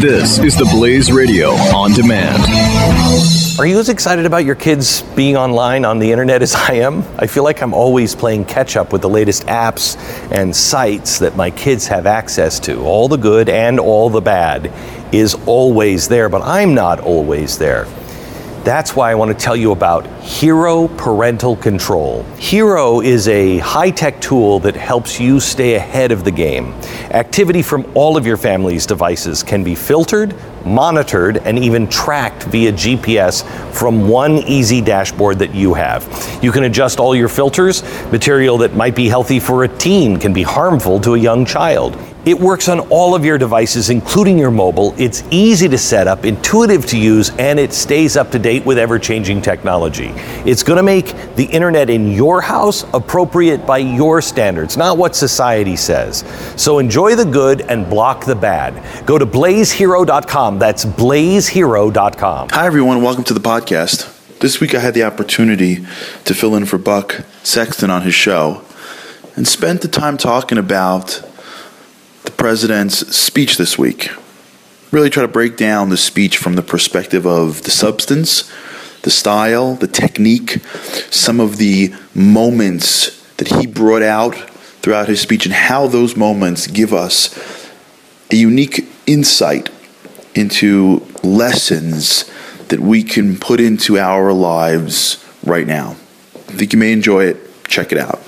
This is the Blaze Radio on demand. Are you as excited about your kids being online on the internet as I am? I feel like I'm always playing catch up with the latest apps and sites that my kids have access to. All the good and all the bad is always there, but I'm not always there. That's why I want to tell you about Hero Parental Control. Hero is a high tech tool that helps you stay ahead of the game. Activity from all of your family's devices can be filtered, monitored, and even tracked via GPS from one easy dashboard that you have. You can adjust all your filters. Material that might be healthy for a teen can be harmful to a young child. It works on all of your devices, including your mobile. It's easy to set up, intuitive to use, and it stays up to date with ever changing technology. It's going to make the internet in your house appropriate by your standards, not what society says. So enjoy the good and block the bad. Go to blazehero.com. That's blazehero.com. Hi, everyone. Welcome to the podcast. This week I had the opportunity to fill in for Buck Sexton on his show and spent the time talking about the president's speech this week. Really try to break down the speech from the perspective of the substance, the style, the technique, some of the moments that he brought out throughout his speech, and how those moments give us a unique insight into lessons that we can put into our lives right now. I think you may enjoy it. Check it out.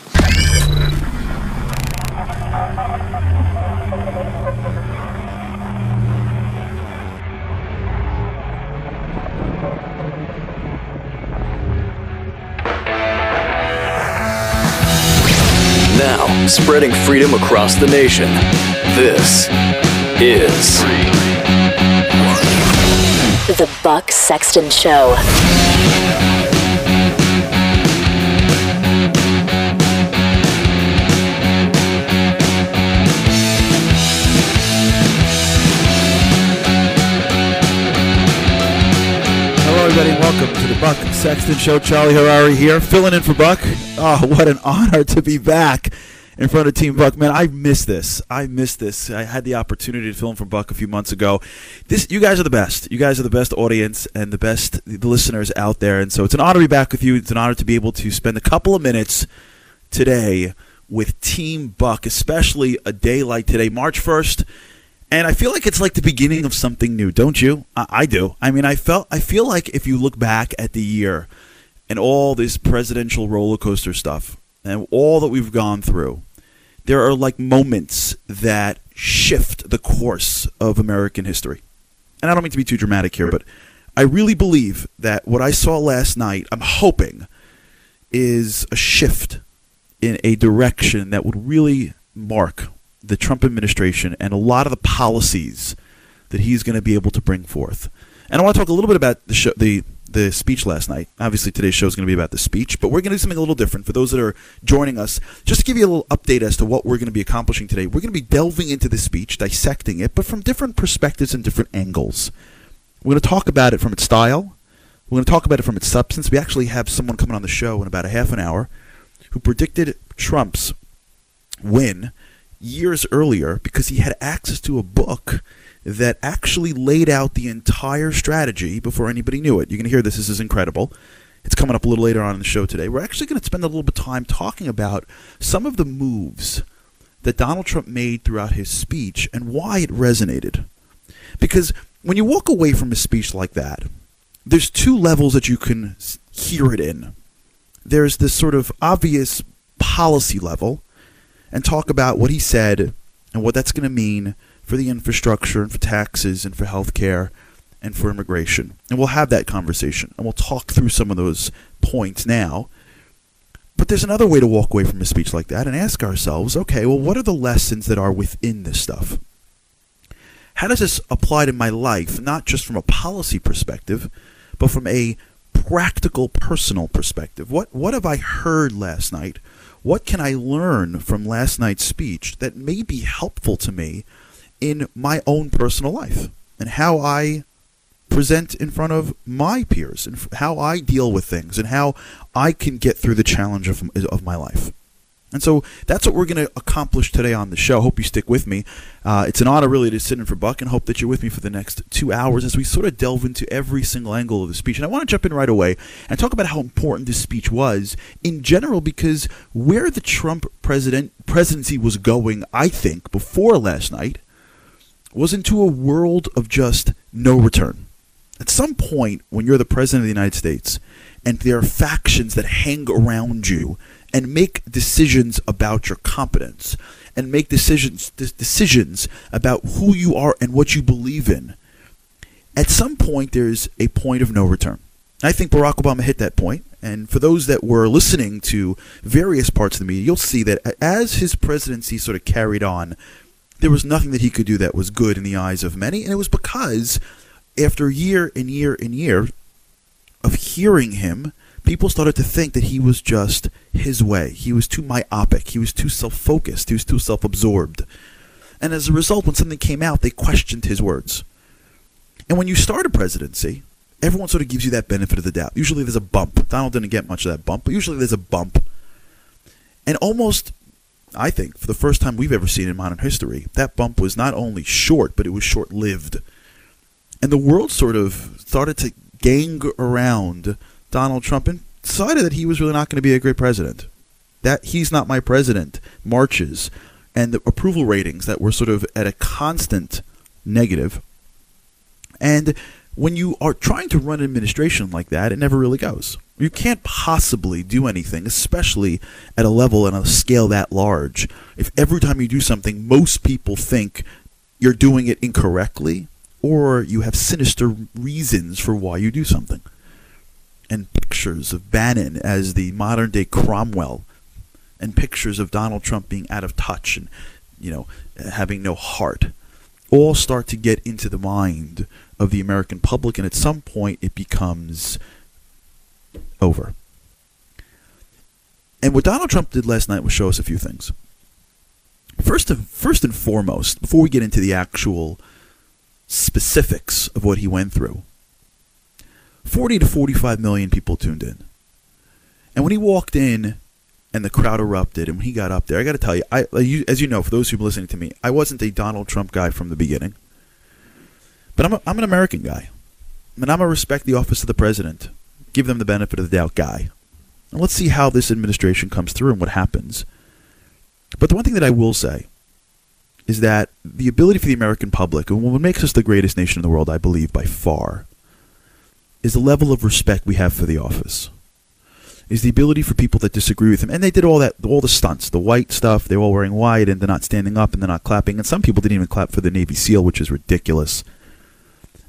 Now, spreading freedom across the nation. This is The Buck Sexton Show. Hello, everybody, welcome to the Buck Sexton Show. Charlie Harary here, filling in for Buck. Oh, what an honor to be back in front of Team Buck. Man, I missed this. I missed this. I had the opportunity to film for Buck a few months ago. This, you guys are the best. You guys are the best audience and the best the listeners out there. And so it's an honor to be back with you. It's an honor to be able to spend a couple of minutes today with Team Buck, especially a day like today, March 1st. And I feel like it's like the beginning of something new, don't you? I, I do. I mean, I felt I feel like if you look back at the year and all this presidential roller coaster stuff and all that we've gone through, there are like moments that shift the course of American history. And I don't mean to be too dramatic here, but I really believe that what I saw last night, I'm hoping, is a shift in a direction that would really mark the Trump administration and a lot of the policies that he's going to be able to bring forth. And I want to talk a little bit about the show, the the speech last night. Obviously, today's show is going to be about the speech, but we're going to do something a little different for those that are joining us. Just to give you a little update as to what we're going to be accomplishing today, we're going to be delving into the speech, dissecting it, but from different perspectives and different angles. We're going to talk about it from its style. We're going to talk about it from its substance. We actually have someone coming on the show in about a half an hour who predicted Trump's win years earlier because he had access to a book that actually laid out the entire strategy before anybody knew it. You're going to hear this. This is incredible. It's coming up a little later on in the show today. We're actually going to spend a little bit of time talking about some of the moves that Donald Trump made throughout his speech and why it resonated. Because when you walk away from a speech like that, there's two levels that you can hear it in. There's this sort of obvious policy level, and talk about what he said and what that's going to mean for the infrastructure and for taxes and for health care and for immigration. And we'll have that conversation and we'll talk through some of those points now. But there's another way to walk away from a speech like that and ask ourselves okay, well, what are the lessons that are within this stuff? How does this apply to my life, not just from a policy perspective, but from a practical, personal perspective? What, what have I heard last night? What can I learn from last night's speech that may be helpful to me in my own personal life and how I present in front of my peers and how I deal with things and how I can get through the challenge of, of my life. And so that's what we're going to accomplish today on the show. Hope you stick with me. Uh, it's an honor, really, to sit in for Buck and hope that you're with me for the next two hours as we sort of delve into every single angle of the speech. And I want to jump in right away and talk about how important this speech was in general because where the Trump president presidency was going, I think, before last night was into a world of just no return. At some point, when you're the president of the United States and there are factions that hang around you and make decisions about your competence and make decisions decisions about who you are and what you believe in. At some point there's a point of no return. I think Barack Obama hit that point. and for those that were listening to various parts of the media, you'll see that as his presidency sort of carried on, there was nothing that he could do that was good in the eyes of many, and it was because after year and year and year of hearing him people started to think that he was just his way. He was too myopic. He was too self focused. He was too self absorbed. And as a result, when something came out, they questioned his words. And when you start a presidency, everyone sort of gives you that benefit of the doubt. Usually there's a bump. Donald didn't get much of that bump, but usually there's a bump. And almost, I think, for the first time we've ever seen in modern history, that bump was not only short, but it was short lived. And the world sort of started to gang around Donald Trump and decided that he was really not going to be a great president. That he's not my president marches and the approval ratings that were sort of at a constant negative. And when you are trying to run an administration like that, it never really goes. You can't possibly do anything, especially at a level and a scale that large, if every time you do something, most people think you're doing it incorrectly or you have sinister reasons for why you do something and pictures of Bannon as the modern day Cromwell, and pictures of Donald Trump being out of touch and you know having no heart, all start to get into the mind of the American public, and at some point it becomes over. And what Donald Trump did last night was show us a few things. First, and, first and foremost, before we get into the actual specifics of what he went through, 40 to 45 million people tuned in. And when he walked in and the crowd erupted, and when he got up there, I got to tell you, I, as you know, for those who've been listening to me, I wasn't a Donald Trump guy from the beginning. But I'm, a, I'm an American guy. And I'm going to respect the office of the president, give them the benefit of the doubt guy. And let's see how this administration comes through and what happens. But the one thing that I will say is that the ability for the American public, and what makes us the greatest nation in the world, I believe, by far, is the level of respect we have for the office. Is the ability for people that disagree with him, and they did all that, all the stunts, the white stuff. They're all wearing white, and they're not standing up, and they're not clapping. And some people didn't even clap for the Navy SEAL, which is ridiculous.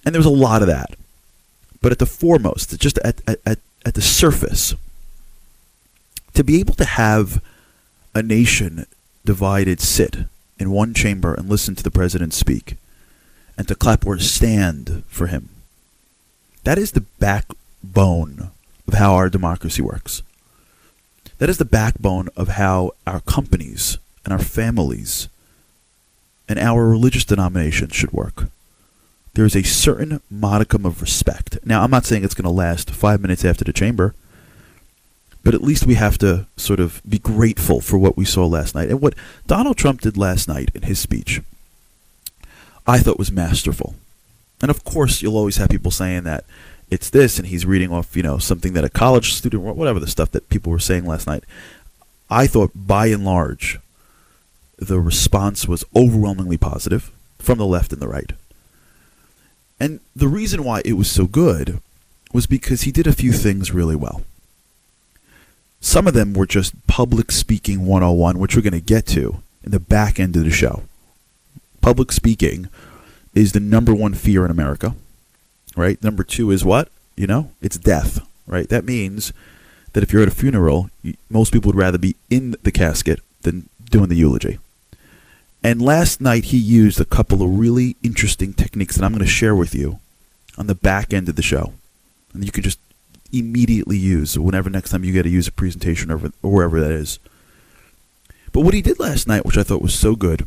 And there was a lot of that. But at the foremost, just at, at, at the surface, to be able to have a nation divided sit in one chamber and listen to the president speak, and to clap or stand for him that is the backbone of how our democracy works. That is the backbone of how our companies and our families and our religious denominations should work. There is a certain modicum of respect. Now, I'm not saying it's going to last five minutes after the chamber, but at least we have to sort of be grateful for what we saw last night. And what Donald Trump did last night in his speech, I thought was masterful. And of course, you'll always have people saying that it's this, and he's reading off, you know, something that a college student, whatever the stuff that people were saying last night. I thought, by and large, the response was overwhelmingly positive from the left and the right. And the reason why it was so good was because he did a few things really well. Some of them were just public speaking 101, which we're going to get to in the back end of the show. Public speaking is the number one fear in America, right? Number two is what? You know, it's death, right? That means that if you're at a funeral, most people would rather be in the casket than doing the eulogy. And last night he used a couple of really interesting techniques that I'm going to share with you on the back end of the show. And you can just immediately use whenever next time you get to use a presentation or wherever that is. But what he did last night, which I thought was so good,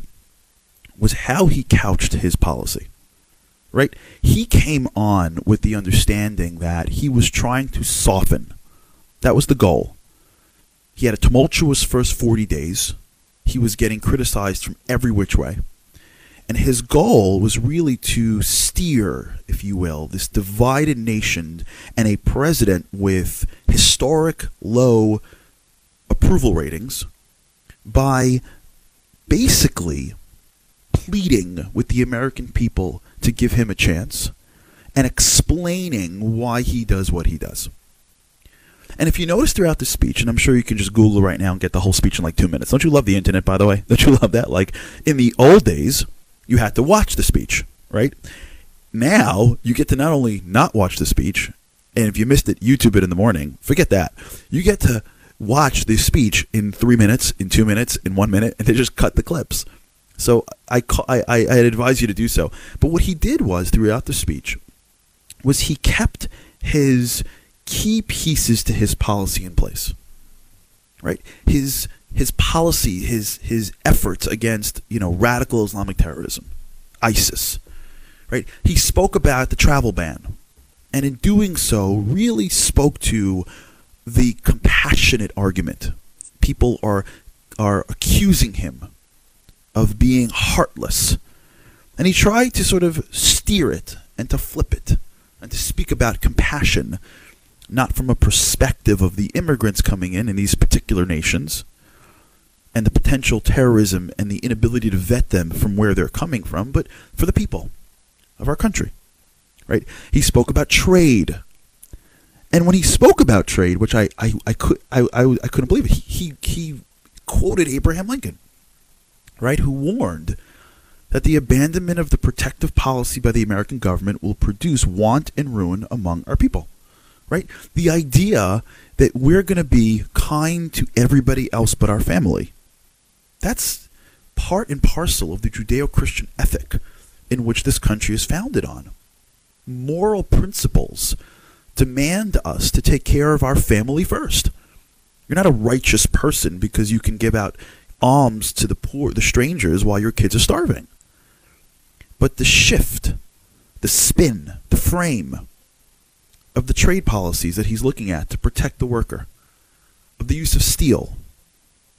was how he couched his policy. Right? He came on with the understanding that he was trying to soften. That was the goal. He had a tumultuous first 40 days. He was getting criticized from every which way. And his goal was really to steer, if you will, this divided nation and a president with historic low approval ratings by basically pleading with the American people to give him a chance and explaining why he does what he does. And if you notice throughout the speech, and I'm sure you can just Google right now and get the whole speech in like two minutes. Don't you love the internet, by the way? Don't you love that? Like in the old days, you had to watch the speech, right? Now you get to not only not watch the speech, and if you missed it, YouTube it in the morning. Forget that. You get to watch the speech in three minutes, in two minutes, in one minute, and they just cut the clips. So I, I, I advise you to do so. But what he did was throughout the speech was he kept his key pieces to his policy in place. Right? His his policy, his his efforts against, you know, radical Islamic terrorism, ISIS. Right? He spoke about the travel ban. And in doing so, really spoke to the compassionate argument. People are are accusing him of being heartless. And he tried to sort of steer it and to flip it and to speak about compassion, not from a perspective of the immigrants coming in in these particular nations and the potential terrorism and the inability to vet them from where they're coming from, but for the people of our country. Right? He spoke about trade. And when he spoke about trade, which I, I, I could I, I, I couldn't believe it, he, he, he quoted Abraham Lincoln, right, who warned that the abandonment of the protective policy by the American government will produce want and ruin among our people. Right? The idea that we're going to be kind to everybody else but our family. That's part and parcel of the Judeo Christian ethic in which this country is founded on. Moral principles demand us to take care of our family first. You're not a righteous person because you can give out alms to the poor, the strangers, while your kids are starving. But the shift, the spin, the frame of the trade policies that he's looking at to protect the worker, of the use of steel,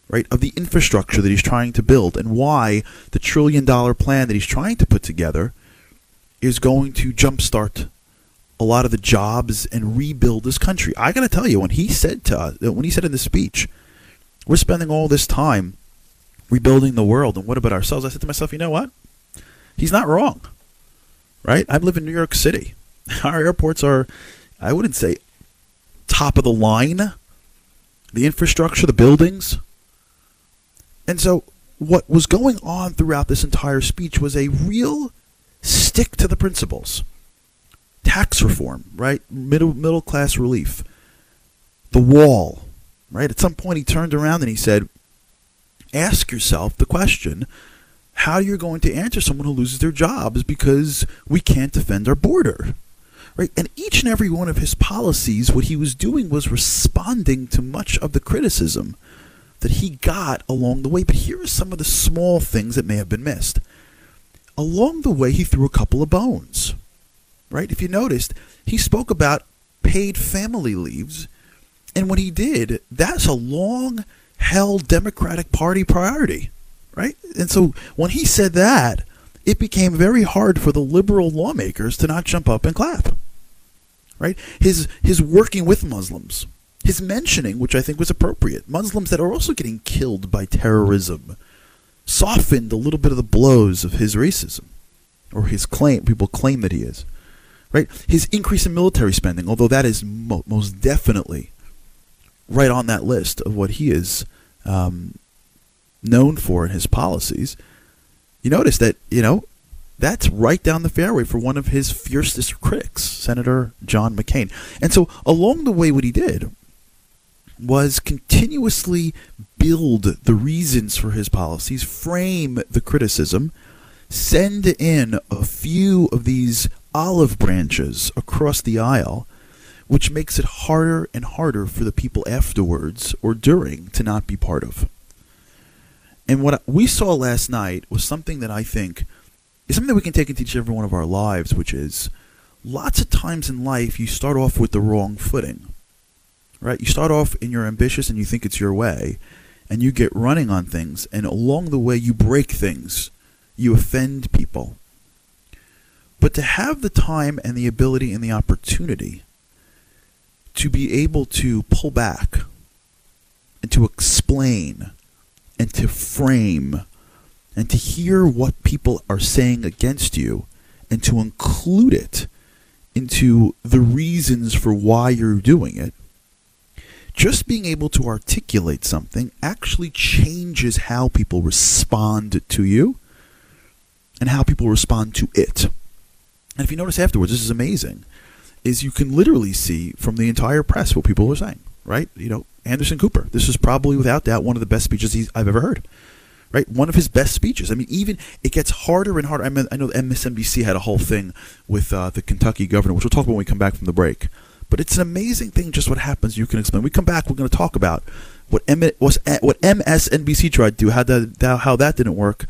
right, of the infrastructure that he's trying to build, and why the trillion dollar plan that he's trying to put together is going to jumpstart a lot of the jobs and rebuild this country. I got to tell you, when he said to us, when he said in the speech, we're spending all this time rebuilding the world, and what about ourselves? I said to myself, you know what? He's not wrong, right? I live in New York City. Our airports are, I wouldn't say top of the line. The infrastructure, the buildings. And so, what was going on throughout this entire speech was a real stick to the principles. Tax reform, right? Middle middle class relief. The wall, right? At some point, he turned around and he said, "Ask yourself the question: how are you're going to answer someone who loses their jobs because we can't defend our border. Right? And each and every one of his policies, what he was doing was responding to much of the criticism that he got along the way. But here are some of the small things that may have been missed. Along the way, he threw a couple of bones. Right? If you noticed, he spoke about paid family leaves. And when he did, that's a long held Democratic Party priority right? And so when he said that, it became very hard for the liberal lawmakers to not jump up and clap. Right? His his working with Muslims, his mentioning, which I think was appropriate, Muslims that are also getting killed by terrorism, softened a little bit of the blows of his racism, or his claim. People claim that he is. Right? His increase in military spending, although that is mo- most definitely right on that list of what he is um, known for in his policies, you notice that, you know, that's right down the fairway for one of his fiercest critics, Senator John McCain. And so along the way, what he did was continuously build the reasons for his policies, frame the criticism, send in a few of these olive branches across the aisle, which makes it harder and harder for the people afterwards or during to not be part of. And what we saw last night was something that I think is something that we can take into each every one of our lives, which is lots of times in life you start off with the wrong footing. right? You start off and you're ambitious and you think it's your way, and you get running on things, and along the way you break things, you offend people. But to have the time and the ability and the opportunity to be able to pull back and to explain and to frame and to hear what people are saying against you and to include it into the reasons for why you're doing it, just being able to articulate something actually changes how people respond to you and how people respond to it. And if you notice afterwards, this is amazing, is you can literally see from the entire press what people are saying, right? You know, Anderson Cooper, this is probably without doubt one of the best speeches he's, I've ever heard right? One of his best speeches. I mean, even it gets harder and harder. I mean, I know MSNBC had a whole thing with uh, the Kentucky governor, which we'll talk about when we come back from the break. But it's an amazing thing just what happens. You can explain. When we come back. We're going to talk about what M- what MSNBC tried to do, how that how that didn't work,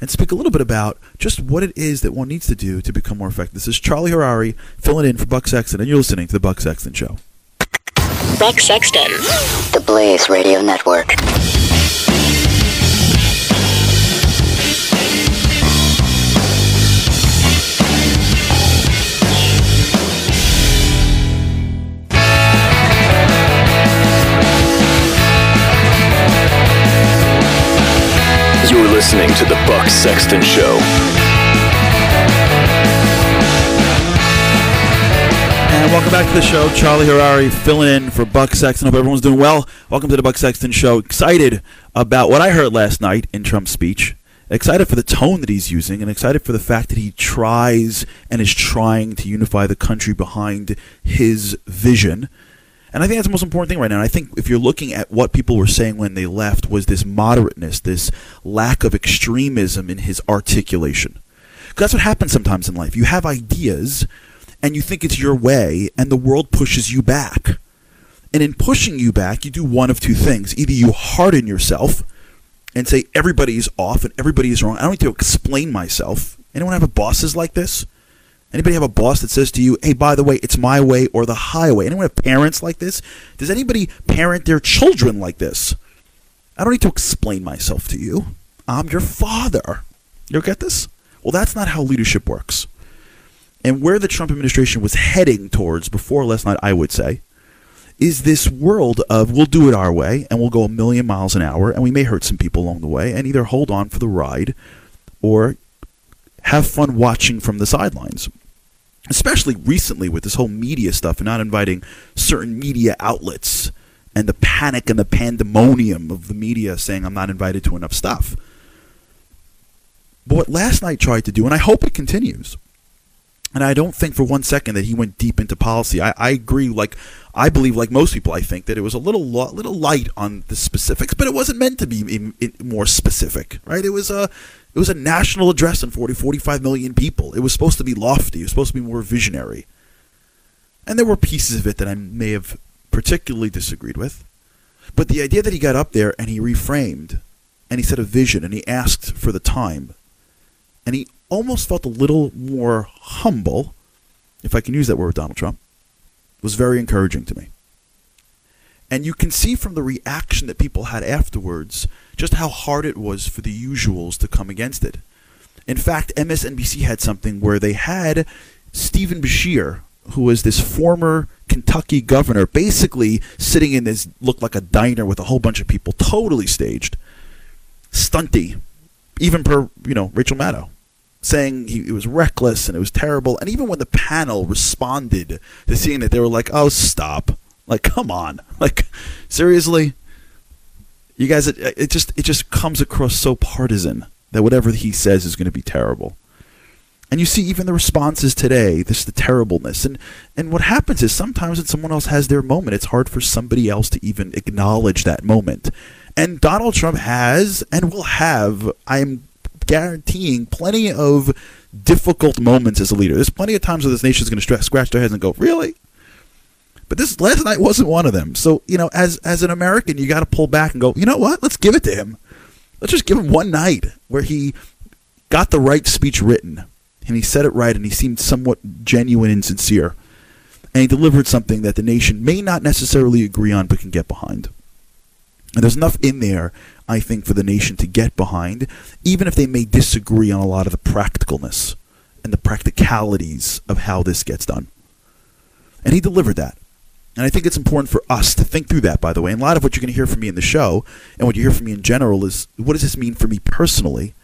and speak a little bit about just what it is that one needs to do to become more effective. This is Charlie Harary filling in for Buck Sexton, and you're listening to the Buck Sexton Show. Buck Sexton, The Blaze Radio Network. You're listening to The Buck Sexton Show. And welcome back to the show. Charlie Harary filling in for Buck Sexton. Hope everyone's doing well. Welcome to the Buck Sexton Show. Excited about what I heard last night in Trump's speech. Excited for the tone that he's using, and excited for the fact that he tries and is trying to unify the country behind his vision. And I think that's the most important thing right now. And I think if you're looking at what people were saying when they left was this moderateness, this lack of extremism in his articulation. That's what happens sometimes in life. You have ideas and you think it's your way and the world pushes you back. And in pushing you back, you do one of two things. Either you harden yourself and say everybody is off and everybody is wrong. I don't need to explain myself. Anyone have bosses like this? Anybody have a boss that says to you, "Hey, by the way, it's my way or the highway"? Anyone have parents like this? Does anybody parent their children like this? I don't need to explain myself to you. I'm your father. You get this? Well, that's not how leadership works. And where the Trump administration was heading towards before last night, I would say, is this world of we'll do it our way and we'll go a million miles an hour and we may hurt some people along the way and either hold on for the ride or have fun watching from the sidelines especially recently with this whole media stuff and not inviting certain media outlets and the panic and the pandemonium of the media saying I'm not invited to enough stuff. But what last night tried to do, and I hope it continues, and I don't think for one second that he went deep into policy. I, I agree, like I believe, like most people, I think that it was a little lo- little light on the specifics, but it wasn't meant to be in, in more specific, right? It was a it was a national address on 40, 45 million people. It was supposed to be lofty. It was supposed to be more visionary. And there were pieces of it that I may have particularly disagreed with. But the idea that he got up there and he reframed and he set a vision and he asked for the time and he almost felt a little more humble, if I can use that word with Donald Trump, was very encouraging to me. And you can see from the reaction that people had afterwards just how hard it was for the usuals to come against it. In fact, MSNBC had something where they had Stephen Beshear, who was this former Kentucky governor, basically sitting in this looked like a diner with a whole bunch of people, totally staged, stunty, even per you know Rachel Maddow, saying he, it was reckless and it was terrible. And even when the panel responded to seeing that, they were like, "Oh, stop! Like, come on! Like, seriously." You guys, it, it just it just comes across so partisan that whatever he says is going to be terrible. And you see even the responses today, this the terribleness. And and what happens is sometimes when someone else has their moment, it's hard for somebody else to even acknowledge that moment. And Donald Trump has and will have, I'm guaranteeing, plenty of difficult moments as a leader. There's plenty of times where this nation is going to scratch their heads and go, "Really?" But this last night wasn't one of them. So you know, as as an American, you got to pull back and go, you know what? Let's give it to him. Let's just give him one night where he got the right speech written and he said it right and he seemed somewhat genuine and sincere. and he delivered something that the nation may not necessarily agree on but can get behind. And there's enough in there, I think, for the nation to get behind, even if they may disagree on a lot of the practicalness and the practicalities of how this gets done. And he delivered that. And I think it's important for us to think through that, by the way. And a lot of what you're going to hear from me in the show and what you hear from me in general is what does this mean for me personally?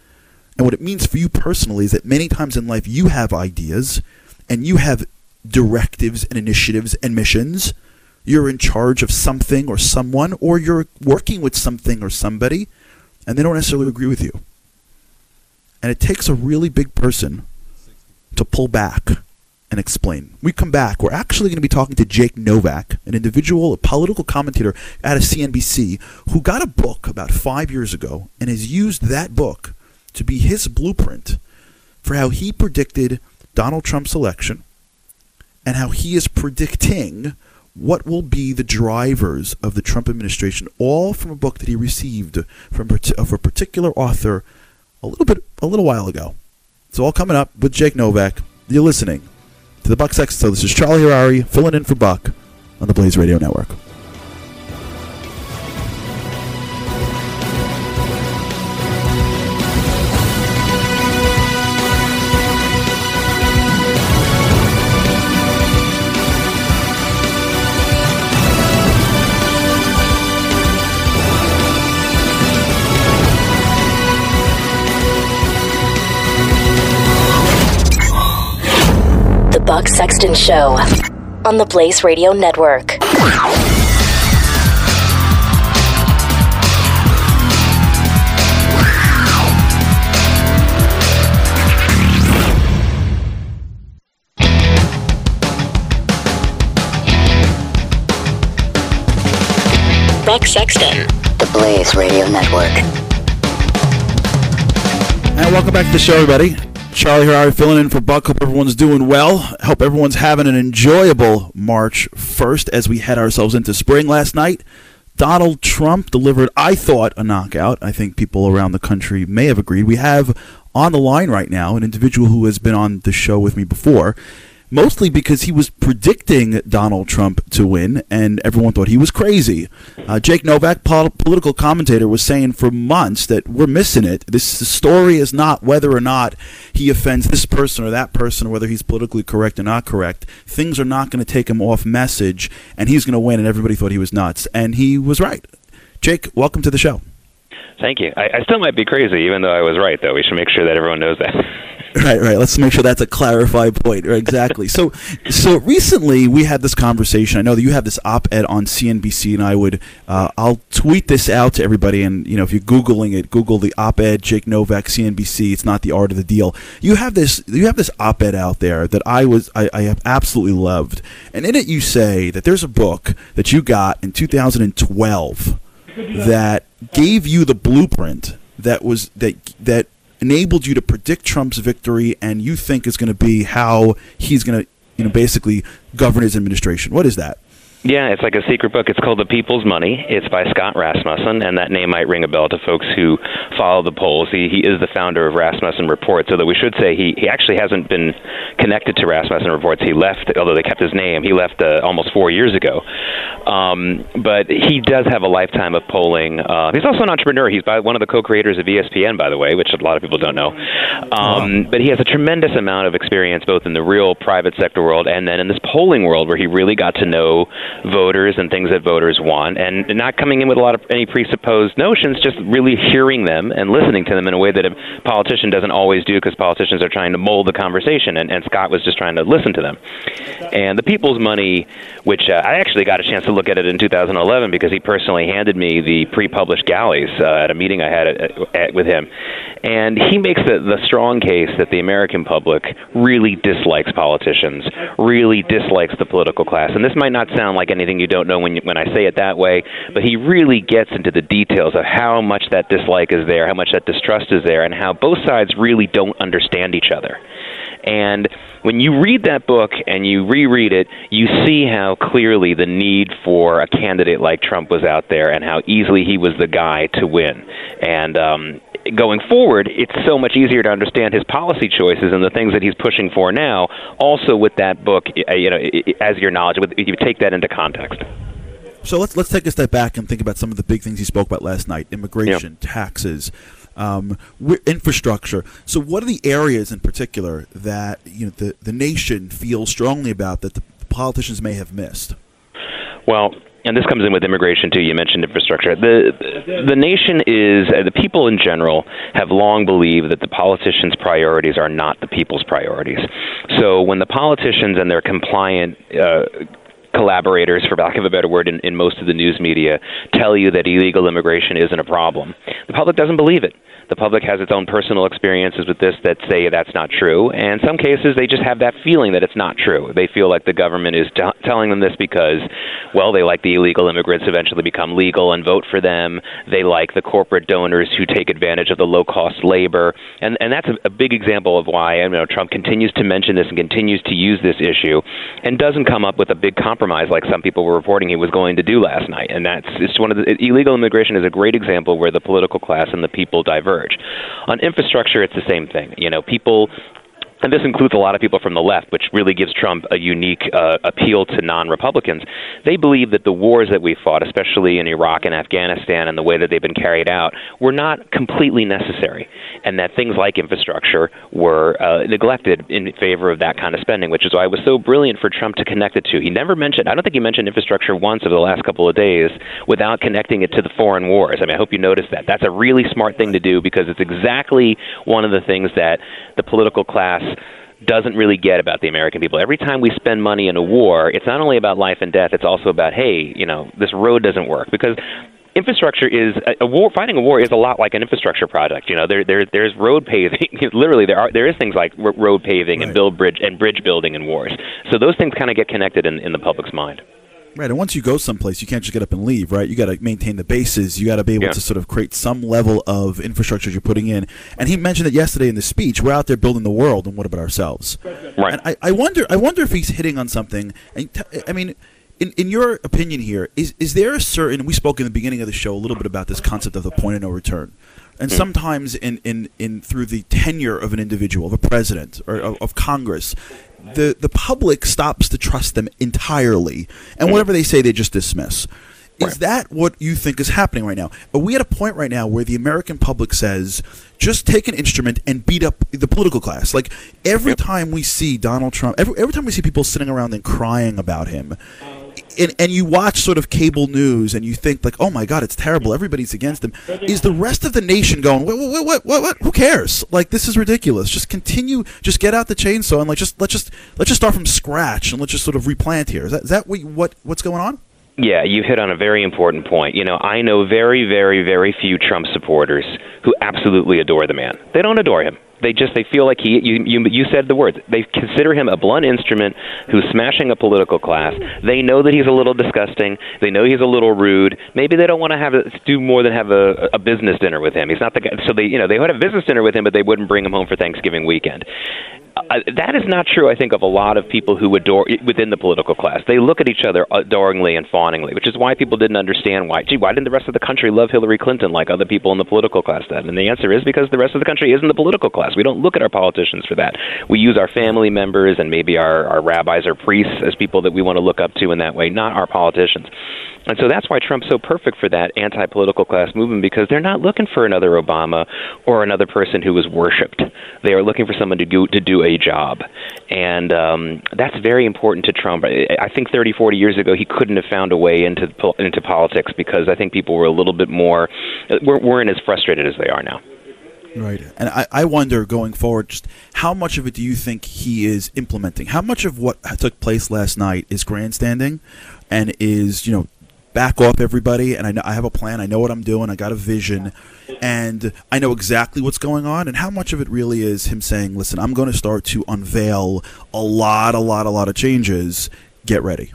And what it means for you personally is that many times in life you have ideas and you have directives and initiatives and missions. You're in charge of something or someone, or you're working with something or somebody, and they don't necessarily agree with you. And it takes a really big person to pull back and explain. We come back. We're actually going to be talking to Jake Novak, an individual, a political commentator out of CNBC, who got a book about five years ago and has used that book to be his blueprint for how he predicted Donald Trump's election and how he is predicting what will be the drivers of the Trump administration, all from a book that he received from of a particular author a little bit a little while ago. It's all coming up with Jake Novak. You're listening to the Buck Sex. This is Charlie Harary filling in for Buck on the Blaze Radio Network. Sexton Show on the Blaze Radio Network. Buck Sexton. The Blaze Radio Network. And welcome back to the show, everybody. Charlie Harary filling in for Buck. Hope everyone's doing well. Hope everyone's having an enjoyable March 1st as we head ourselves into spring. Last night, Donald Trump delivered, I thought, a knockout. I think people around the country may have agreed. We have on the line right now an individual who has been on the show with me before mostly because he was predicting Donald Trump to win, and everyone thought he was crazy. Uh, Jake Novak, pol- political commentator, was saying for months that we're missing it. This the story is not whether or not he offends this person or that person, or whether he's politically correct or not correct. Things are not going to take him off message, and he's going to win, and everybody thought he was nuts. And he was right. Jake, welcome to the show. Thank you. I, I still might be crazy, even though I was right, though. We should make sure that everyone knows that. Right, right. Let's make sure that's a clarified point. Right, exactly. so, so recently we had this conversation. I know that you have this op-ed on CNBC, and I would, uh, I'll tweet this out to everybody. And you know, if you're googling it, Google the op-ed Jake Novak CNBC. It's not the art of the deal. You have this, you have this op-ed out there that I was, I, I have absolutely loved. And in it, you say that there's a book that you got in 2012 that gave you the blueprint that was that that enabled you to predict Trump's victory and you think is going to be how he's going to you know basically govern his administration. What is that? Yeah, it's like a secret book. It's called The People's Money. It's by Scott Rasmussen, and that name might ring a bell to folks who follow the polls. He, he is the founder of Rasmussen Reports, although we should say he, he actually hasn't been connected to Rasmussen Reports. He left, although they kept his name, he left uh, almost four years ago. Um, but he does have a lifetime of polling. Uh, he's also an entrepreneur. He's by one of the co-creators of ESPN, by the way, which a lot of people don't know. Um, But he has a tremendous amount of experience both in the real private sector world and then in this polling world where he really got to know voters and things that voters want, and not coming in with a lot of any presupposed notions, just really hearing them and listening to them in a way that a politician doesn't always do because politicians are trying to mold the conversation, and, and Scott was just trying to listen to them. And the People's Money, which uh, I actually got a chance to look at it in 2011 because he personally handed me the pre-published galleys uh, at a meeting I had at, at, with him, and he makes the, the strong case that the American public really dislikes politicians, really dislikes the political class, and this might not sound like anything you don't know when you, when I say it that way, but he really gets into the details of how much that dislike is there, how much that distrust is there, and how both sides really don't understand each other. And when you read that book and you reread it, you see how clearly the need for a candidate like Trump was out there and how easily he was the guy to win. And um, going forward, it's so much easier to understand his policy choices and the things that he's pushing for now. Also, with that book, uh, you know, as your knowledge, you take that into context. So let's let's take a step back and think about some of the big things he spoke about last night: immigration, taxes, um, infrastructure. So, what are the areas in particular that you know the the nation feels strongly about that the politicians may have missed? Well, and this comes in with immigration too. You mentioned infrastructure. The the nation is uh, the people in general have long believed that the politicians' priorities are not the people's priorities. So when the politicians and their compliant uh, collaborators, for lack of a better word, in, in most of the news media tell you that illegal immigration isn't a problem. The public doesn't believe it. The public has its own personal experiences with this that say that's not true. And in some cases, they just have that feeling that it's not true. They feel like the government is t- telling them this because, well, they like the illegal immigrants eventually become legal and vote for them. They like the corporate donors who take advantage of the low cost labor. And, and that's a, a big example of why you know, Trump continues to mention this and continues to use this issue and doesn't come up with a big compromise like some people were reporting he was going to do last night. And that's it's one of the illegal immigration is a great example where the political class and the people diverge. On infrastructure, it's the same thing. You know, people and this includes a lot of people from the left, which really gives Trump a unique uh, appeal to non Republicans. They believe that the wars that we fought, especially in Iraq and Afghanistan, and the way that they've been carried out, were not completely necessary, and that things like infrastructure were uh, neglected in favor of that kind of spending, which is why it was so brilliant for Trump to connect it to. He never mentioned, I don't think he mentioned infrastructure once over the last couple of days without connecting it to the foreign wars. I mean, I hope you noticed that. That's a really smart thing to do because it's exactly one of the things that the political class doesn't really get about the American people. Every time we spend money in a war, it's not only about life and death, it's also about, hey, you know, this road doesn't work. Because infrastructure is a war fighting a war is a lot like an infrastructure project you know there there there's road paving literally there are there is things like road paving right. and build bridge and bridge building in wars so those things kind of get connected in in the public's mind Right, and once you go someplace, you can't just get up and leave, right? You got to maintain the bases. You got to be able yeah. to sort of create some level of infrastructure you're putting in. And he mentioned it yesterday in the speech. We're out there building the world, and what about ourselves? Right. And I, I wonder, I wonder if he's hitting on something. I mean, in, in your opinion here, is is there a certain? We spoke in the beginning of the show a little bit about this concept of the point of no return. And hmm. sometimes in, in, in through the tenure of an individual, of a president or of, of Congress, the the public stops to trust them entirely, and whatever they say, they just dismiss. Is right. that what you think is happening right now? Are we at a point right now where the American public says, just take an instrument and beat up the political class? Like every yep. time we see Donald Trump, every, every time we see people sitting around and crying about him, and, and you watch sort of cable news and you think like, oh my god, it's terrible. Everybody's against him. Is the rest of the nation going? What? What? What? What? what? Who cares? Like this is ridiculous. Just continue. Just get out the chainsaw and like just let's just let's just start from scratch and let's just sort of replant here. Is that is that what what what's going on? Yeah, you've hit on a very important point. You know, I know very, very, very few Trump supporters who absolutely adore the man. They don't adore him they just they feel like he you you you said the words they consider him a blunt instrument who's smashing a political class they know that he's a little disgusting they know he's a little rude maybe they don't want to have a, do more than have a, a business dinner with him he's not the guy so they you know they would have a business dinner with him but they wouldn't bring him home for Thanksgiving weekend uh, that is not true, I think, of a lot of people who adore within the political class. They look at each other adoringly and fawningly, which is why people didn't understand why. Gee, why didn't the rest of the country love Hillary Clinton like other people in the political class did? And the answer is because the rest of the country isn't the political class. We don't look at our politicians for that. We use our family members and maybe our, our rabbis or priests as people that we want to look up to in that way, not our politicians. And so that's why Trump's so perfect for that anti political class movement because they're not looking for another Obama or another person who was worshipped. They are looking for someone to do, to do a job. And um, that's very important to Trump. I think 30, 40 years ago, he couldn't have found a way into, into politics because I think people were a little bit more, weren't as frustrated as they are now. Right. And I, I wonder going forward, just how much of it do you think he is implementing? How much of what took place last night is grandstanding and is, you know, back off everybody and I know I have a plan. I know what I'm doing. I got a vision and I know exactly what's going on and how much of it really is him saying, "Listen, I'm going to start to unveil a lot a lot a lot of changes. Get ready."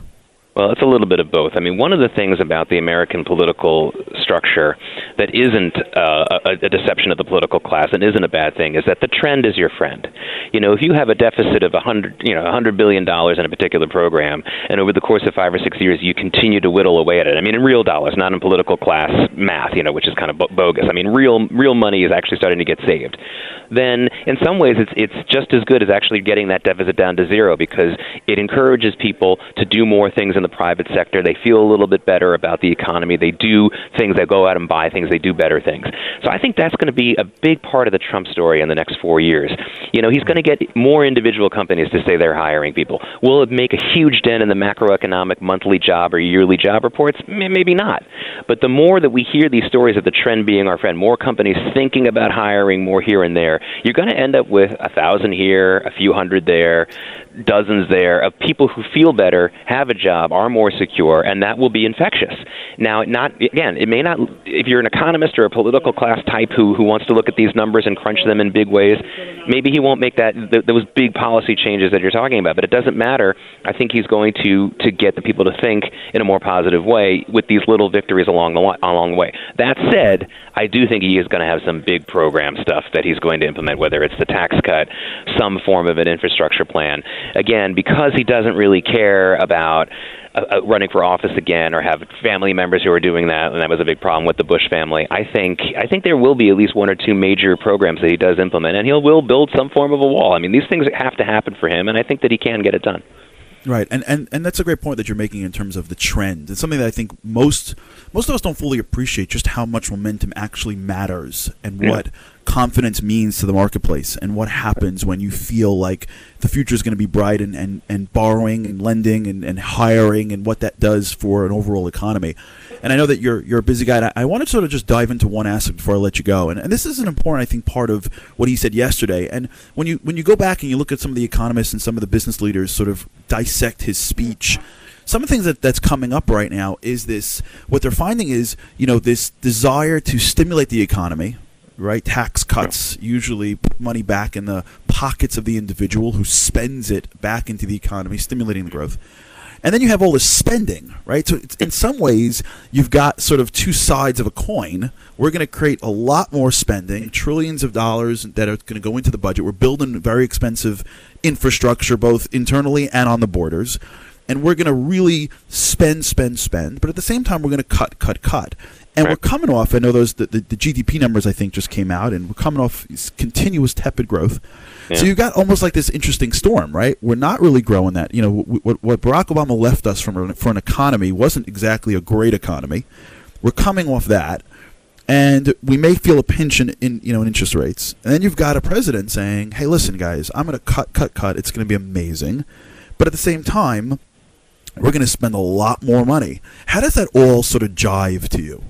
Well, it's a little bit of both. I mean, one of the things about the American political structure that isn't uh, a, a deception of the political class and isn't a bad thing is that the trend is your friend. You know, if you have a deficit of a hundred, you know, a hundred billion dollars in a particular program, and over the course of five or six years you continue to whittle away at it. I mean, in real dollars, not in political class math, you know, which is kind of bogus. I mean, real real money is actually starting to get saved. Then, in some ways, it's it's just as good as actually getting that deficit down to zero because it encourages people to do more things in the private sector. They feel a little bit better about the economy. They do things. They go out and buy things. They do better things. So I think that's going to be a big part of the Trump story in the next four years. You know, he's going to get more individual companies to say they're hiring people. Will it make a huge dent in the macroeconomic monthly job or yearly job reports? Maybe not. But the more that we hear these stories of the trend being our friend, more companies thinking about hiring more here and there, you're going to end up with a thousand here, a few hundred there dozens there of people who feel better, have a job, are more secure, and that will be infectious. Now, not again, it may not. If you're an economist or a political class type who who wants to look at these numbers and crunch them in big ways, maybe he won't make that th- those big policy changes that you're talking about. But it doesn't matter. I think he's going to to get the people to think in a more positive way with these little victories along the along the way. That said, I do think he is going to have some big program stuff that he's going to implement, whether it's the tax cut, some form of an infrastructure plan again, because he doesn't really care about uh, uh, running for office again or have family members who are doing that, and that was a big problem with the Bush family. I think I think there will be at least one or two major programs that he does implement, and he will build some form of a wall. I mean, these things have to happen for him, and I think that he can get it done. Right, and, and and that's a great point that you're making in terms of the trend. It's something that I think most most of us don't fully appreciate just how much momentum actually matters and yeah. what confidence means to the marketplace and what happens when you feel like the future is going to be bright and, and, and borrowing and lending and, and hiring and what that does for an overall economy. And I know that you're you're a busy guy. I, I want to sort of just dive into one aspect before I let you go. And, and this is an important, I think, part of what he said yesterday. And when you when you go back and you look at some of the economists and some of the business leaders sort of dissect his speech some of the things that that's coming up right now is this what they're finding is you know this desire to stimulate the economy right? Tax cuts usually put money back in the pockets of the individual who spends it back into the economy, stimulating the growth. And then you have all this spending, right? So in some ways, you've got sort of two sides of a coin. We're going to create a lot more spending, trillions of dollars that are going to go into the budget. We're building very expensive infrastructure, both internally and on the borders. And we're going to really spend, spend, spend. But at the same time, we're going to cut, cut, cut. And right. we're coming off. I know those the, the, the, GDP numbers I think just came out, and we're coming off continuous tepid growth. Yeah. So you got almost like this interesting storm, right? We're not really growing that. You know, what, what Barack Obama left us from for an economy wasn't exactly a great economy. We're coming off that, and we may feel a pinch in, in you know in interest rates. And then you've got a president saying, "Hey, listen, guys, I'm going to cut, cut, cut. It's going to be amazing," but at the same time, we're going to spend a lot more money. How does that all sort of jive to you?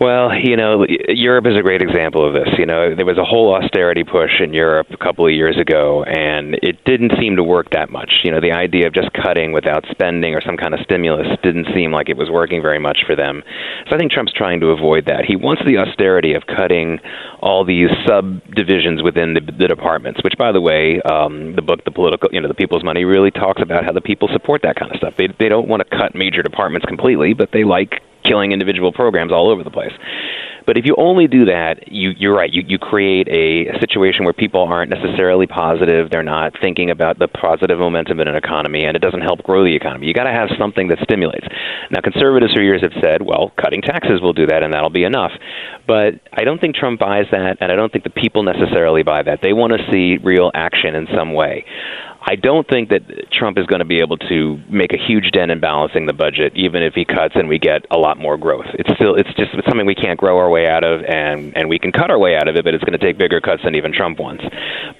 Well, you know, Europe is a great example of this. You know, there was a whole austerity push in Europe a couple of years ago, and it didn't seem to work that much. You know, the idea of just cutting without spending or some kind of stimulus didn't seem like it was working very much for them. So I think Trump's trying to avoid that. He wants the austerity of cutting all these subdivisions within the, the departments, which, by the way, um, the book, The Political, you know, The People's Money, really talks about how the people support that kind of stuff. They, they don't want to cut major departments completely, but they like killing individual programs all over the place. But if you only do that, you, you're right. You, you create a situation where people aren't necessarily positive. They're not thinking about the positive momentum in an economy, and it doesn't help grow the economy. You got to have something that stimulates. Now, conservatives for years have said, well, cutting taxes will do that, and that'll be enough. But I don't think Trump buys that, and I don't think the people necessarily buy that. They want to see real action in some way. I don't think that Trump is going to be able to make a huge dent in balancing the budget, even if he cuts and we get a lot more growth. It's still it's just it's something we can't grow our way out of, and and we can cut our way out of it, but it's going to take bigger cuts than even Trump wants.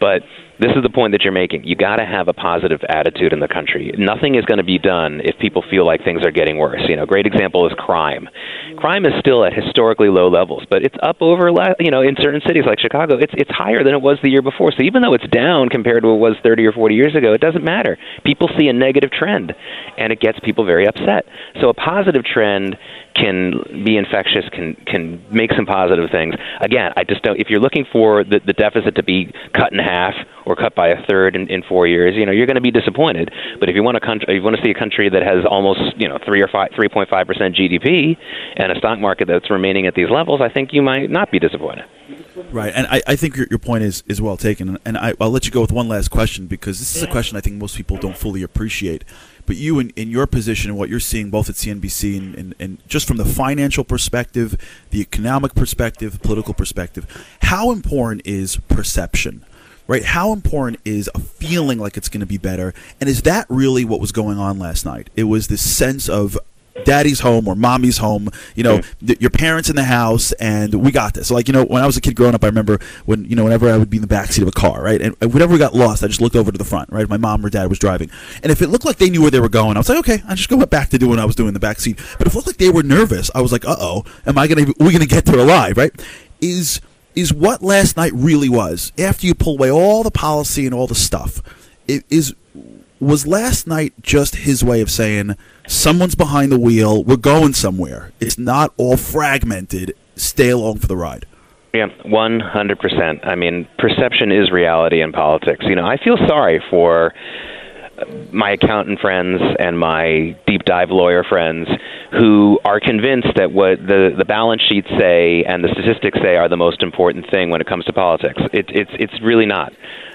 But this is the point that you're making. You got to have a positive attitude in the country. Nothing is going to be done if people feel like things are getting worse. You know, great example is crime. Crime is still at historically low levels, but it's up over you know in certain cities like Chicago. It's it's higher than it was the year before. So even though it's down compared to what it was 30 or 40 years ago, it doesn't matter. People see a negative trend, and it gets people very upset. So a positive trend can be infectious, can can make some positive things. Again, I just don't. If you're looking for the, the deficit to be cut in half or cut by a third in, in four years, you know, you're going to be disappointed. But if you want a country, if you want to see a country that has almost, you know, three or five, 3.5 percent GDP and a stock market that's remaining at these levels, I think you might not be disappointed. Right, and I, I think your, your point is, is well taken. And I, I'll let you go with one last question because this is a question I think most people don't fully appreciate. But you, in, in your position and what you're seeing both at CNBC and, and, and just from the financial perspective, the economic perspective, political perspective, how important is perception? Right? How important is a feeling like it's going to be better? And is that really what was going on last night? It was this sense of daddy's home or mommy's home you know th- your parents in the house and we got this. Like you know when i was a kid growing up i remember when you know whenever i would be in the backseat of a car right? And whenever we got lost i just looked over to the front right? My mom or dad was driving. And if it looked like they knew where they were going i was like okay i just go back to doing what i was doing in the backseat. But if it looked like they were nervous i was like uh-oh am i gonna we gonna get there alive right? Is is what last night really was after you pull away all the policy and all the stuff it is was last night just his way of saying someone's behind the wheel we're going somewhere it's not all fragmented stay along for the ride Yeah, one hundred percent. I mean, perception is reality in politics. You know, I feel sorry for my accountant friends and my deep dive lawyer friends who are convinced that what the the balance sheets say and the statistics say are the most important thing when it comes to politics. It, it's it's really not.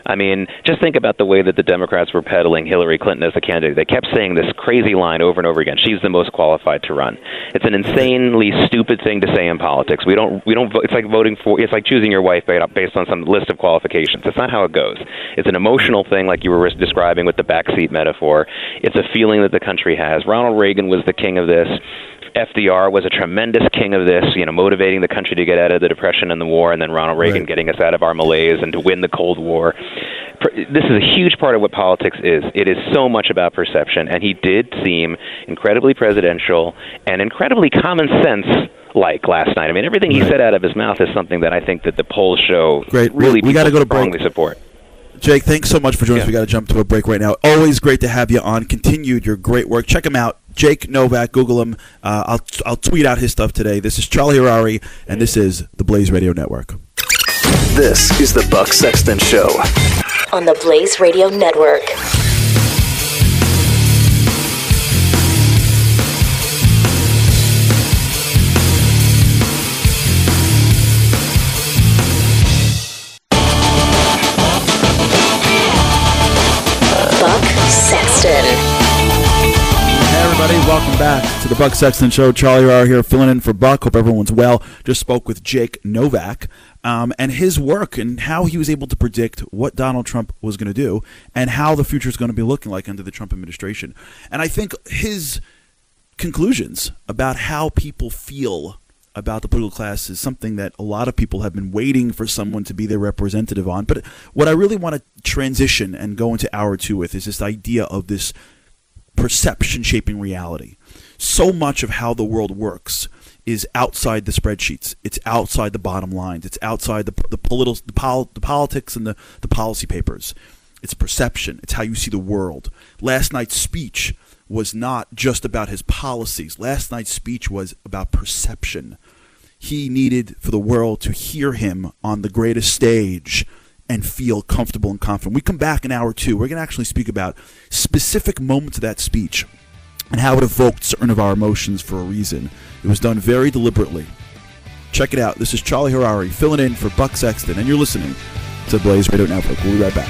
I mean, just think about the way that the Democrats were peddling Hillary Clinton as a candidate. They kept saying this crazy line over and over again. She's the most qualified to run. It's an insanely stupid thing to say in politics. We don't we don't. It's like voting for. It's like choosing your wife based on some list of qualifications. That's not how it goes. It's an emotional thing, like you were describing with the backseat metaphor. It's a feeling that the country has. Ronald Reagan was the king of this. FDR was a tremendous king of this, you know, motivating the country to get out of the Depression and the war, and then Ronald Reagan Right. getting us out of our malaise and to win the Cold War. This is a huge part of what politics is. It is so much about perception, and he did seem incredibly presidential and incredibly common sense. Like last night, I mean, everything he said out of his mouth is something that I think that the polls show Great. Really we gotta go to break. strongly support. Jake, thanks so much for joining us. We got to jump to a break right now. Always great to have you on. Continued your great work. Check him out, Jake Novak. Google him. Uh, I'll I'll tweet out his stuff today. This is Charlie Harary, and this is the Blaze Radio Network. This is the Buck Sexton Show. on the Blaze Radio Network. Welcome back to the Buck Sexton Show. Charlie Harary here, filling in for Buck. Hope everyone's well. Just spoke with Jake Novak um, and his work and how he was able to predict what Donald Trump was going to do and how the future is going to be looking like under the Trump administration. And I think his conclusions about how people feel about the political class is something that a lot of people have been waiting for someone to be their representative on. But what I really want to transition and go into hour two with is this idea of this perception shaping reality. So much of how the world works is outside the spreadsheets. It's outside the bottom lines. It's outside the the political the, pol- the politics and the, the policy papers. It's perception. It's how you see the world. Last night's speech was not just about his policies. Last night's speech was about perception. He needed for the world to hear him on the greatest stage and feel comfortable and confident. We come back in hour two. We're going to actually speak about specific moments of that speech and how it evoked certain of our emotions for a reason. It was done very deliberately. Check it out. This is Charlie Harary filling in for Buck Sexton, and you're listening to Blaze Radio Network. We'll be right back.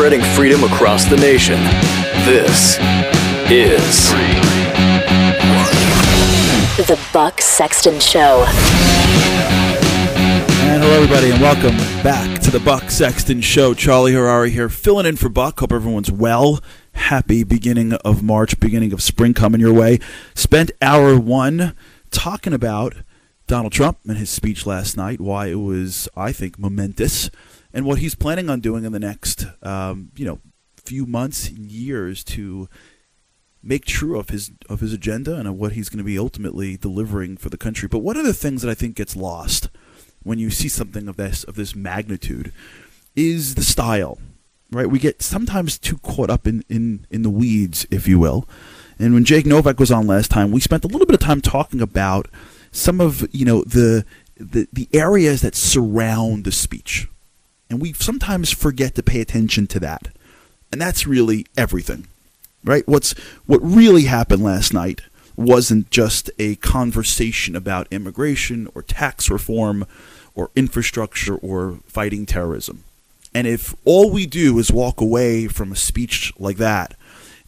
Spreading freedom across the nation. This is The Buck Sexton Show. And hello, everybody, and welcome back to the Buck Sexton Show. Charlie Harary here, filling in for Buck. Hope everyone's well happy beginning of March, beginning of spring coming your way. Spent hour one talking about Donald Trump and his speech last night, why it was, I think, momentous, and what he's planning on doing in the next, um, you know, few months, and years to make true of his of his agenda and of what he's going to be ultimately delivering for the country. But one of the things that I think gets lost when you see something of this of this magnitude is the style. Right? We get sometimes too caught up in, in, in the weeds, if you will. And when Jake Novak was on last time, we spent a little bit of time talking about some of, you know, the the, the areas that surround the speech. And we sometimes forget to pay attention to that. And that's really everything right? What's what really happened last night wasn't just a conversation about immigration or tax reform or infrastructure or fighting terrorism. And if all we do is walk away from a speech like that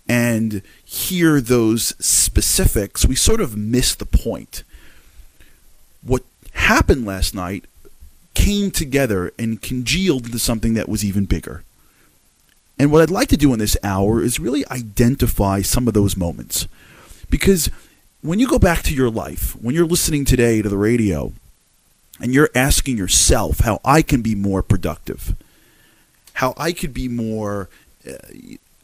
and hear those specifics, we sort of miss the point. What happened last night came together and congealed into something that was even bigger. And what I'd like to do in this hour is really identify some of those moments. Because when you go back to your life, when you're listening today to the radio, and you're asking yourself how I can be more productive, how I could be more uh,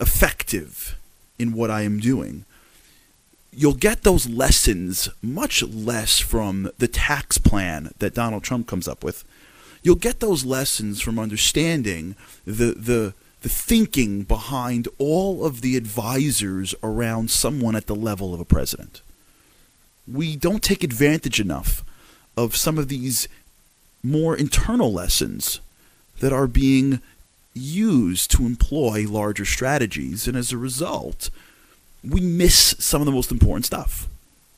effective in what I am doing, you'll get those lessons much less from the tax plan that Donald Trump comes up with. You'll get those lessons from understanding the the the thinking behind all of the advisors around someone at the level of a president. We don't take advantage enough of some of these more internal lessons that are being used to employ larger strategies. And as a result, we miss some of the most important stuff,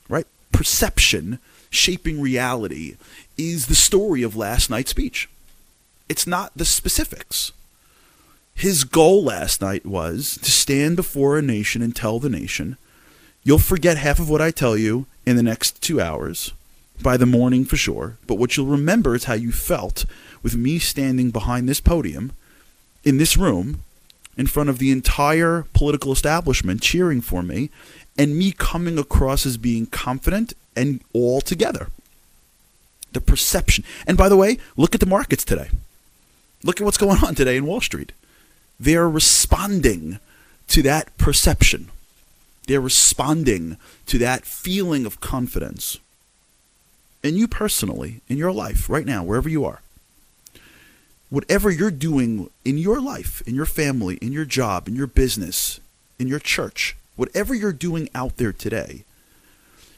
right? Perception shaping reality is the story of last night's speech. It's not the specifics. His goal last night was to stand before a nation and tell the nation, you'll forget half of what I tell you in the next two hours, by the morning for sure, but what you'll remember is how you felt with me standing behind this podium in this room in front of the entire political establishment cheering for me and me coming across as being confident and all together. The perception. And by the way, look at the markets today. Look at what's going on today in Wall Street. They're responding to that perception. They're responding to that feeling of confidence. And you personally, in your life, right now, wherever you are, whatever you're doing in your life, in your family, in your job, in your business, in your church, whatever you're doing out there today,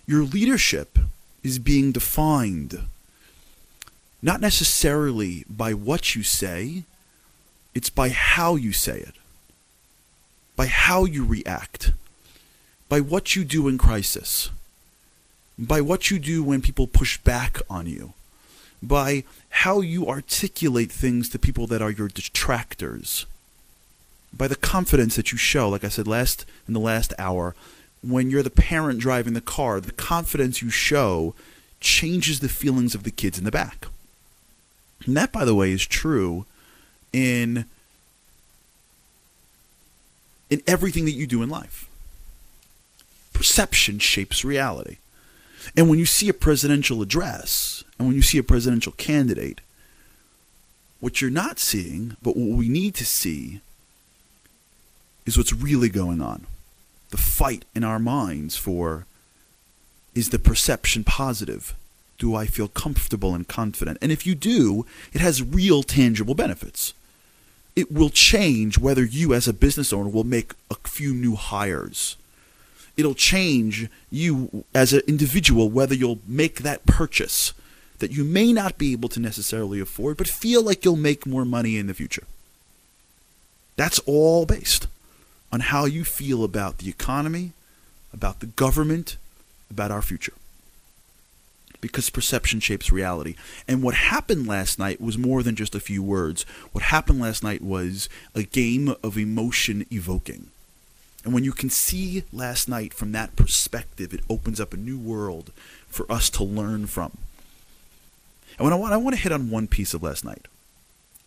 your leadership is being defined not necessarily by what you say, it's by how you say it, by how you react, by what you do in crisis, by what you do when people push back on you, by how you articulate things to people that are your detractors, by the confidence that you show, like I said last in the last hour, when you're the parent driving the car, the confidence you show changes the feelings of the kids in the back. And that, by the way, is true in in everything that you do in life. Perception shapes reality. And when you see a presidential address and when you see a presidential candidate, what you're not seeing, but what we need to see, is what's really going on. The fight in our minds for is the perception positive? Do I feel comfortable and confident? And if you do, it has real tangible benefits. It will change whether you, as a business owner, will make a few new hires. It'll change you as an individual whether you'll make that purchase that you may not be able to necessarily afford, but feel like you'll make more money in the future. That's all based on how you feel about the economy, about the government, about our future because perception shapes reality. And what happened last night was more than just a few words. What happened last night was a game of emotion evoking. And when you can see last night from that perspective, it opens up a new world for us to learn from. And I want, I want to hit on one piece of last night.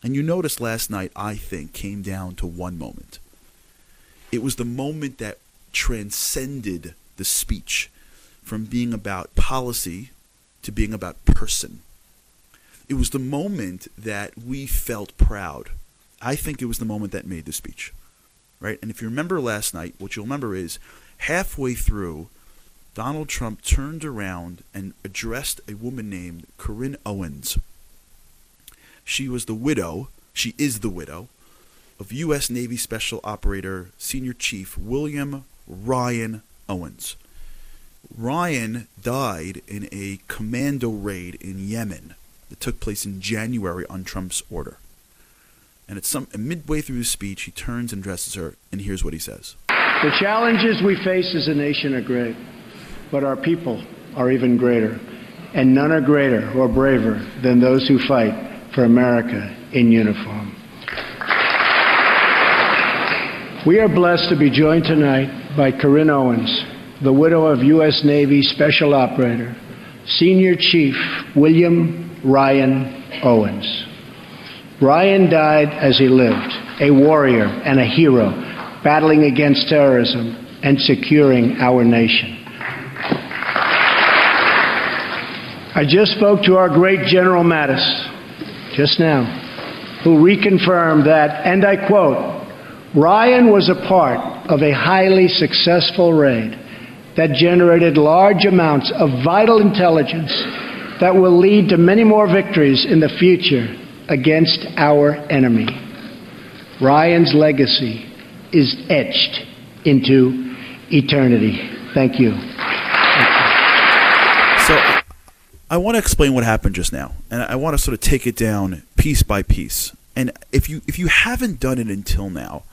And you notice last night, I think, came down to one moment. It was the moment that transcended the speech from being about policy to being about person. It was the moment that we felt proud. I think it was the moment that made the speech. Right? And if you remember last night, what you'll remember is halfway through, Donald Trump turned around and addressed a woman named Carryn Owens. She was the widow, she is the widow, of U.S. Navy Special Operator Senior Chief William Ryan Owens. Ryan died in a commando raid in Yemen that took place in January on Trump's order. And at some midway through his speech, he turns and addresses her, and here's what he says. The challenges we face as a nation are great, but our people are even greater. And none are greater or braver than those who fight for America in uniform. We are blessed to be joined tonight by Carryn Owens, the widow of U.S. Navy Special Operator, Senior Chief William Ryan Owens. Ryan died as he lived, a warrior and a hero, battling against terrorism and securing our nation. I just spoke to our great General Mattis just now, who reconfirmed that, and I quote, Ryan was a part of a highly successful raid that generated large amounts of vital intelligence that will lead to many more victories in the future against our enemy. Ryan's legacy is etched into eternity. Thank you. So I want to explain what happened just now, and I want to sort of take it down piece by piece. And if you if you haven't done it until now,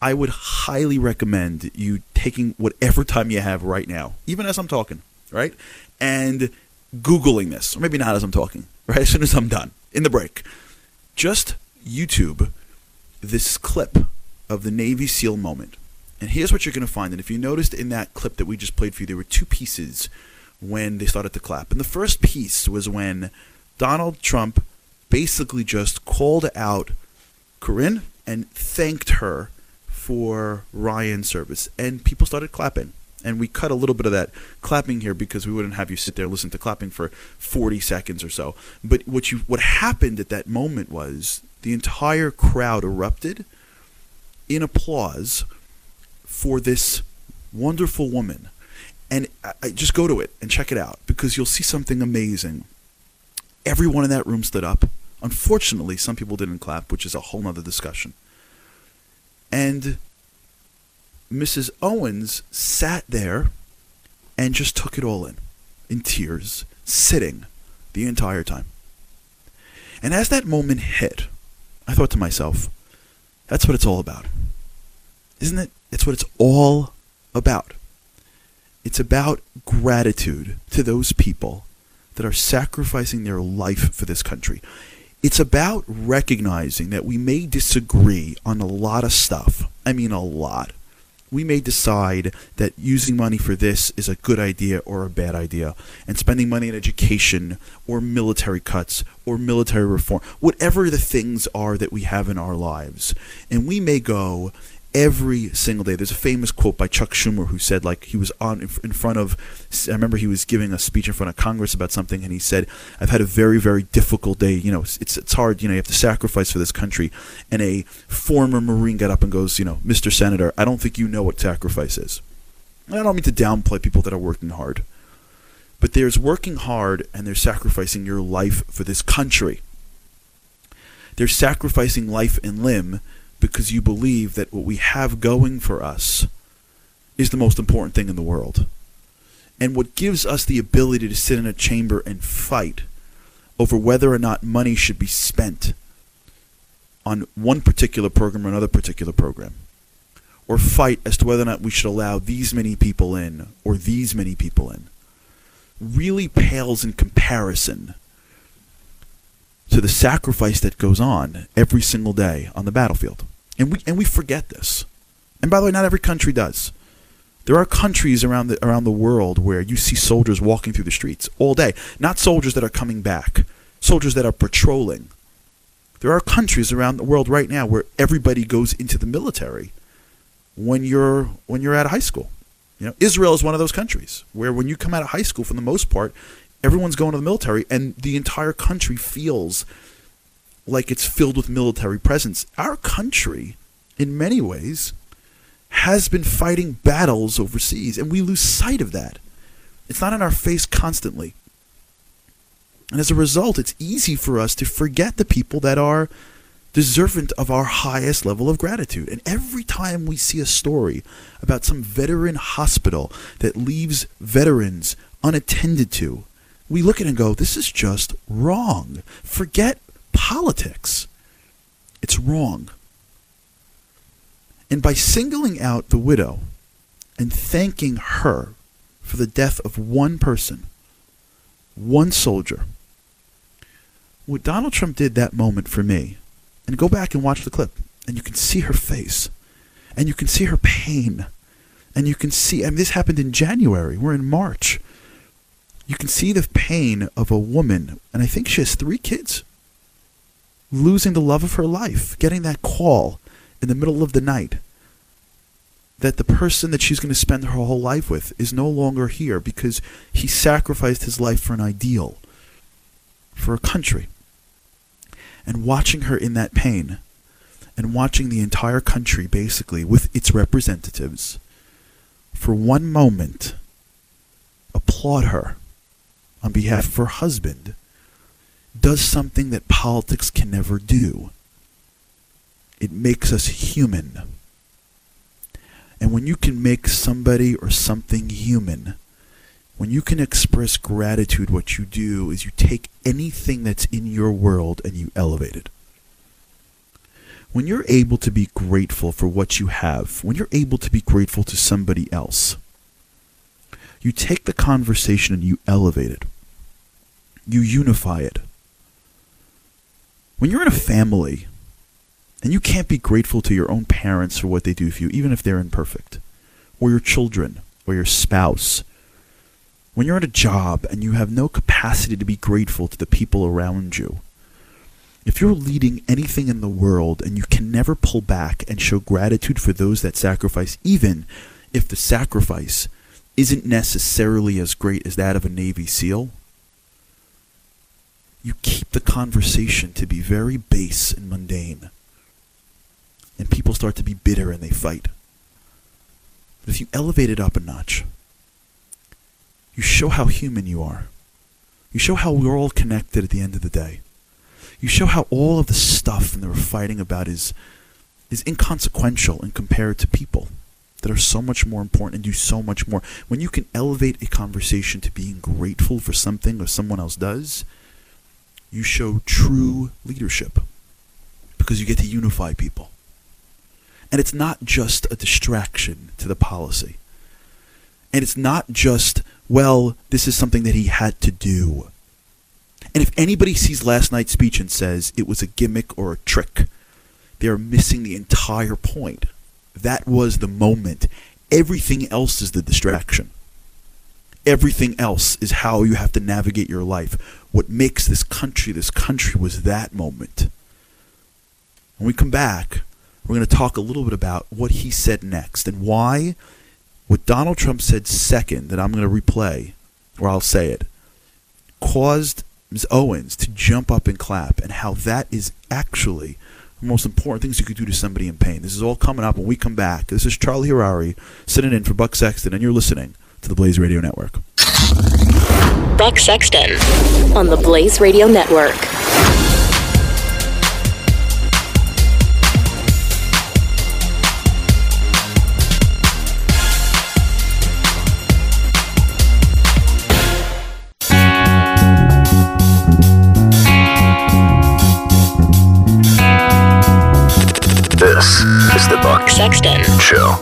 I would highly recommend you taking whatever time you have right now, even as I'm talking, right? And Googling this, or maybe not as I'm talking, right? As soon as I'm done in the break. Just YouTube this clip of the Navy SEAL moment. And here's what you're going to find. And if you noticed in that clip that we just played for you, there were two pieces when they started to clap. And the first piece was when Donald Trump basically just called out Carryn and thanked her for Ryan's service, and people started clapping. And we cut a little bit of that clapping here because we wouldn't have you sit there listen to clapping for 40 seconds or so. But what you what happened at that moment was the entire crowd erupted in applause for this wonderful woman. And I, I just go to it and check it out because you'll see something amazing. Everyone in that room stood up. Unfortunately, some people didn't clap, which is a whole nother discussion. And Mrs. Owens sat there and just took it all in, in tears, sitting the entire time. And as that moment hit, I thought to myself, that's what it's all about. Isn't it? It's what it's all about. It's about gratitude to those people that are sacrificing their life for this country. It's about recognizing that we may disagree on a lot of stuff. I mean, a lot. We may decide that using money for this is a good idea or a bad idea, and spending money on education or military cuts or military reform, whatever the things are that we have in our lives. And we may go every single day. There's a famous quote by Chuck Schumer who said, like, he was on in front of, I remember he was giving a speech in front of Congress about something, and he said, I've had a very, very difficult day. You know, it's, it's hard, you know, you have to sacrifice for this country. And a former Marine got up and goes, you know, Mr. Senator, I don't think you know what sacrifice is. And I don't mean to downplay people that are working hard. But there's working hard and there's sacrificing your life for this country. They're sacrificing life and limb because you believe that what we have going for us is the most important thing in the world. And what gives us the ability to sit in a chamber and fight over whether or not money should be spent on one particular program or another particular program, or fight as to whether or not we should allow these many people in or these many people in, really pales in comparison to the sacrifice that goes on every single day on the battlefield. And we and we forget this. And by the way, not every country does. There are countries around the around the world where you see soldiers walking through the streets all day, not soldiers that are coming back, soldiers that are patrolling. There are countries around the world right now where everybody goes into the military when you're when you're out of high school. You know, Israel is one of those countries where when you come out of high school, for the most part, everyone's going to the military, and the entire country feels like it's filled with military presence. Our country, in many ways, has been fighting battles overseas, and we lose sight of that. It's not in our face constantly. And as a result, it's easy for us to forget the people that are deserving of our highest level of gratitude. And every time we see a story about some veteran hospital that leaves veterans unattended to, we look at it and go, this is just wrong. Forget politics. It's wrong. And by singling out the widow and thanking her for the death of one person, one soldier, what Donald Trump did that moment for me, and go back and watch the clip, and you can see her face, and you can see her pain, and you can see, I mean, this happened in January. We're in March. You can see the pain of a woman, and I think she has three kids, losing the love of her life, getting that call in the middle of the night that the person that she's going to spend her whole life with is no longer here because he sacrificed his life for an ideal, for a country. And watching her in that pain and watching the entire country basically with its representatives for one moment applaud her on behalf of her husband does something that politics can never do. It makes us human. And when you can make somebody or something human, when you can express gratitude, what you do is you take anything that's in your world and you elevate it. When you're able to be grateful for what you have, when you're able to be grateful to somebody else, you take the conversation and you elevate it. You unify it. When you're in a family and you can't be grateful to your own parents for what they do for you, even if they're imperfect, or your children, or your spouse, when you're at a job and you have no capacity to be grateful to the people around you, if you're leading anything in the world and you can never pull back and show gratitude for those that sacrifice, even if the sacrifice isn't necessarily as great as that of a Navy SEAL, you keep the conversation to be very base and mundane. And people start to be bitter and they fight. But if you elevate it up a notch, you show how human you are. You show how we're all connected at the end of the day. You show how all of the stuff that we're fighting about is is inconsequential and compared to people that are so much more important and do so much more. When you can elevate a conversation to being grateful for something or someone else does, you show true leadership because you get to unify people. And it's not just a distraction to the policy. And it's not just, well, this is something that he had to do. And if anybody sees last night's speech and says it was a gimmick or a trick, they're missing the entire point. That was the moment. Everything else is the distraction. Everything else is how you have to navigate your life. What makes this country this country was that moment. When we come back, we're going to talk a little bit about what he said next and why what Donald Trump said second, that I'm going to replay, or I'll say it, caused Ms. Owens to jump up and clap, and how that is actually most important things you could do to somebody in pain. This is all coming up when we come back. This is Charlie Harary sitting in for Buck Sexton, and you're listening to the Blaze Radio Network. Buck Sexton on the Blaze Radio Network. Show.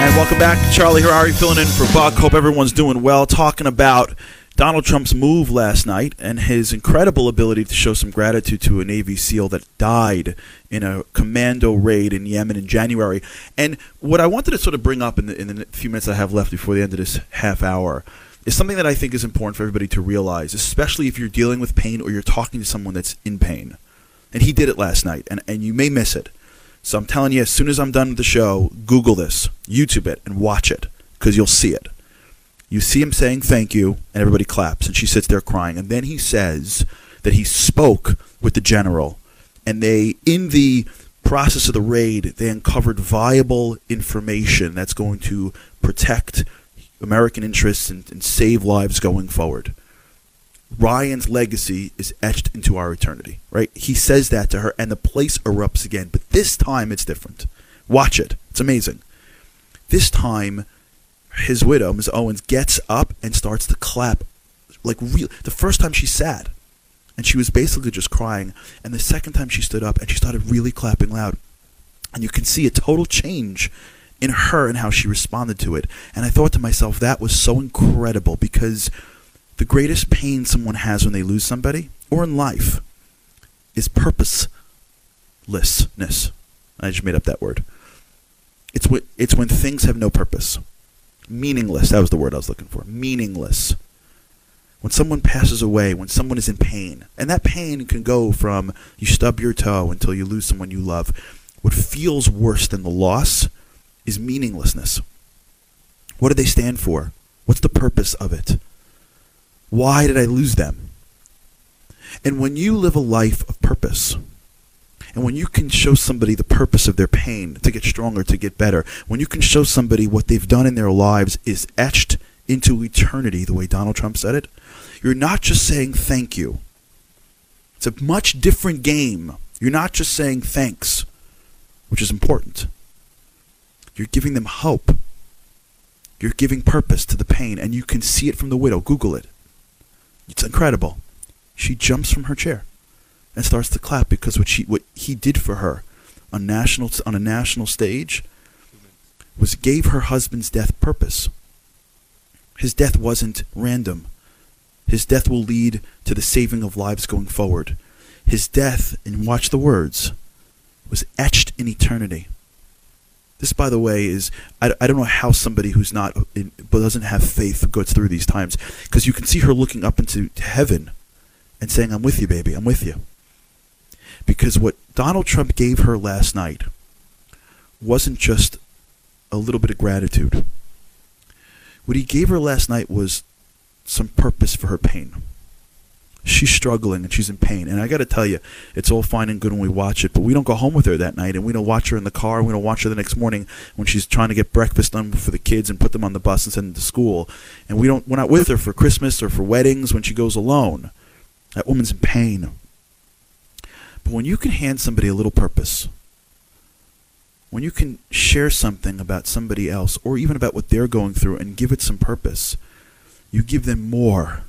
And welcome back. Charlie Harary filling in for Buck. Hope everyone's doing well. Talking about Donald Trump's move last night and his incredible ability to show some gratitude to a Navy SEAL that died in a commando raid in Yemen in January. And what I wanted to sort of bring up in the, in the few minutes I have left before the end of this half hour is something that I think is important for everybody to realize, especially if you're dealing with pain or you're talking to someone that's in pain. And he did it last night, and, and you may miss it. So I'm telling you, as soon as I'm done with the show, Google this, YouTube it, and watch it, because you'll see it. You see him saying thank you, and everybody claps, and she sits there crying. And then he says that he spoke with the general, and they, in the process of the raid, they uncovered viable information that's going to protect American interests and, and save lives going forward. Ryan's legacy is etched into our eternity, right? He says that to her, and the place erupts again. But this time it's different. Watch it. It's amazing. This time, his widow, Ms. Owens, gets up and starts to clap. Like, real. The first time she sat, and she was basically just crying. And the second time she stood up and she started really clapping loud. And you can see a total change in her and how she responded to it. And I thought to myself, that was so incredible because the greatest pain someone has when they lose somebody, or in life, is purposelessness. I just made up that word. It's when, it's when things have no purpose. Meaningless. That was the word I was looking for. Meaningless. When someone passes away, when someone is in pain, and that pain can go from you stub your toe until you lose someone you love, what feels worse than the loss is meaninglessness. What do they stand for? What's the purpose of it? Why did I lose them? And when you live a life of purpose, and when you can show somebody the purpose of their pain to get stronger, to get better, when you can show somebody what they've done in their lives is etched into eternity, the way Donald Trump said it, you're not just saying thank you. It's a much different game. You're not just saying thanks, which is important. You're giving them hope. You're giving purpose to the pain, and you can see it from the widow. Google it. It's incredible. She jumps from her chair and starts to clap because what she what he did for her on national on a national stage was gave her husband's death purpose. His death wasn't random. His death will lead to the saving of lives going forward. His death, and watch the words, was etched in eternity. This, by the way, is I, I don't know how somebody who's not in, but doesn't have faith goes through these times because you can see her looking up into heaven and saying, "I'm with you, baby. I'm with you." Because what Donald Trump gave her last night wasn't just a little bit of gratitude. What he gave her last night was some purpose for her pain. She's struggling and she's in pain. And I got to tell you, it's all fine and good when we watch it, but we don't go home with her that night and we don't watch her in the car. We don't watch her the next morning when she's trying to get breakfast done for the kids and put them on the bus and send them to school. And we don't we're not with her for Christmas or for weddings when she goes alone. That woman's in pain. But when you can hand somebody a little purpose, when you can share something about somebody else or even about what they're going through and give it some purpose, you give them more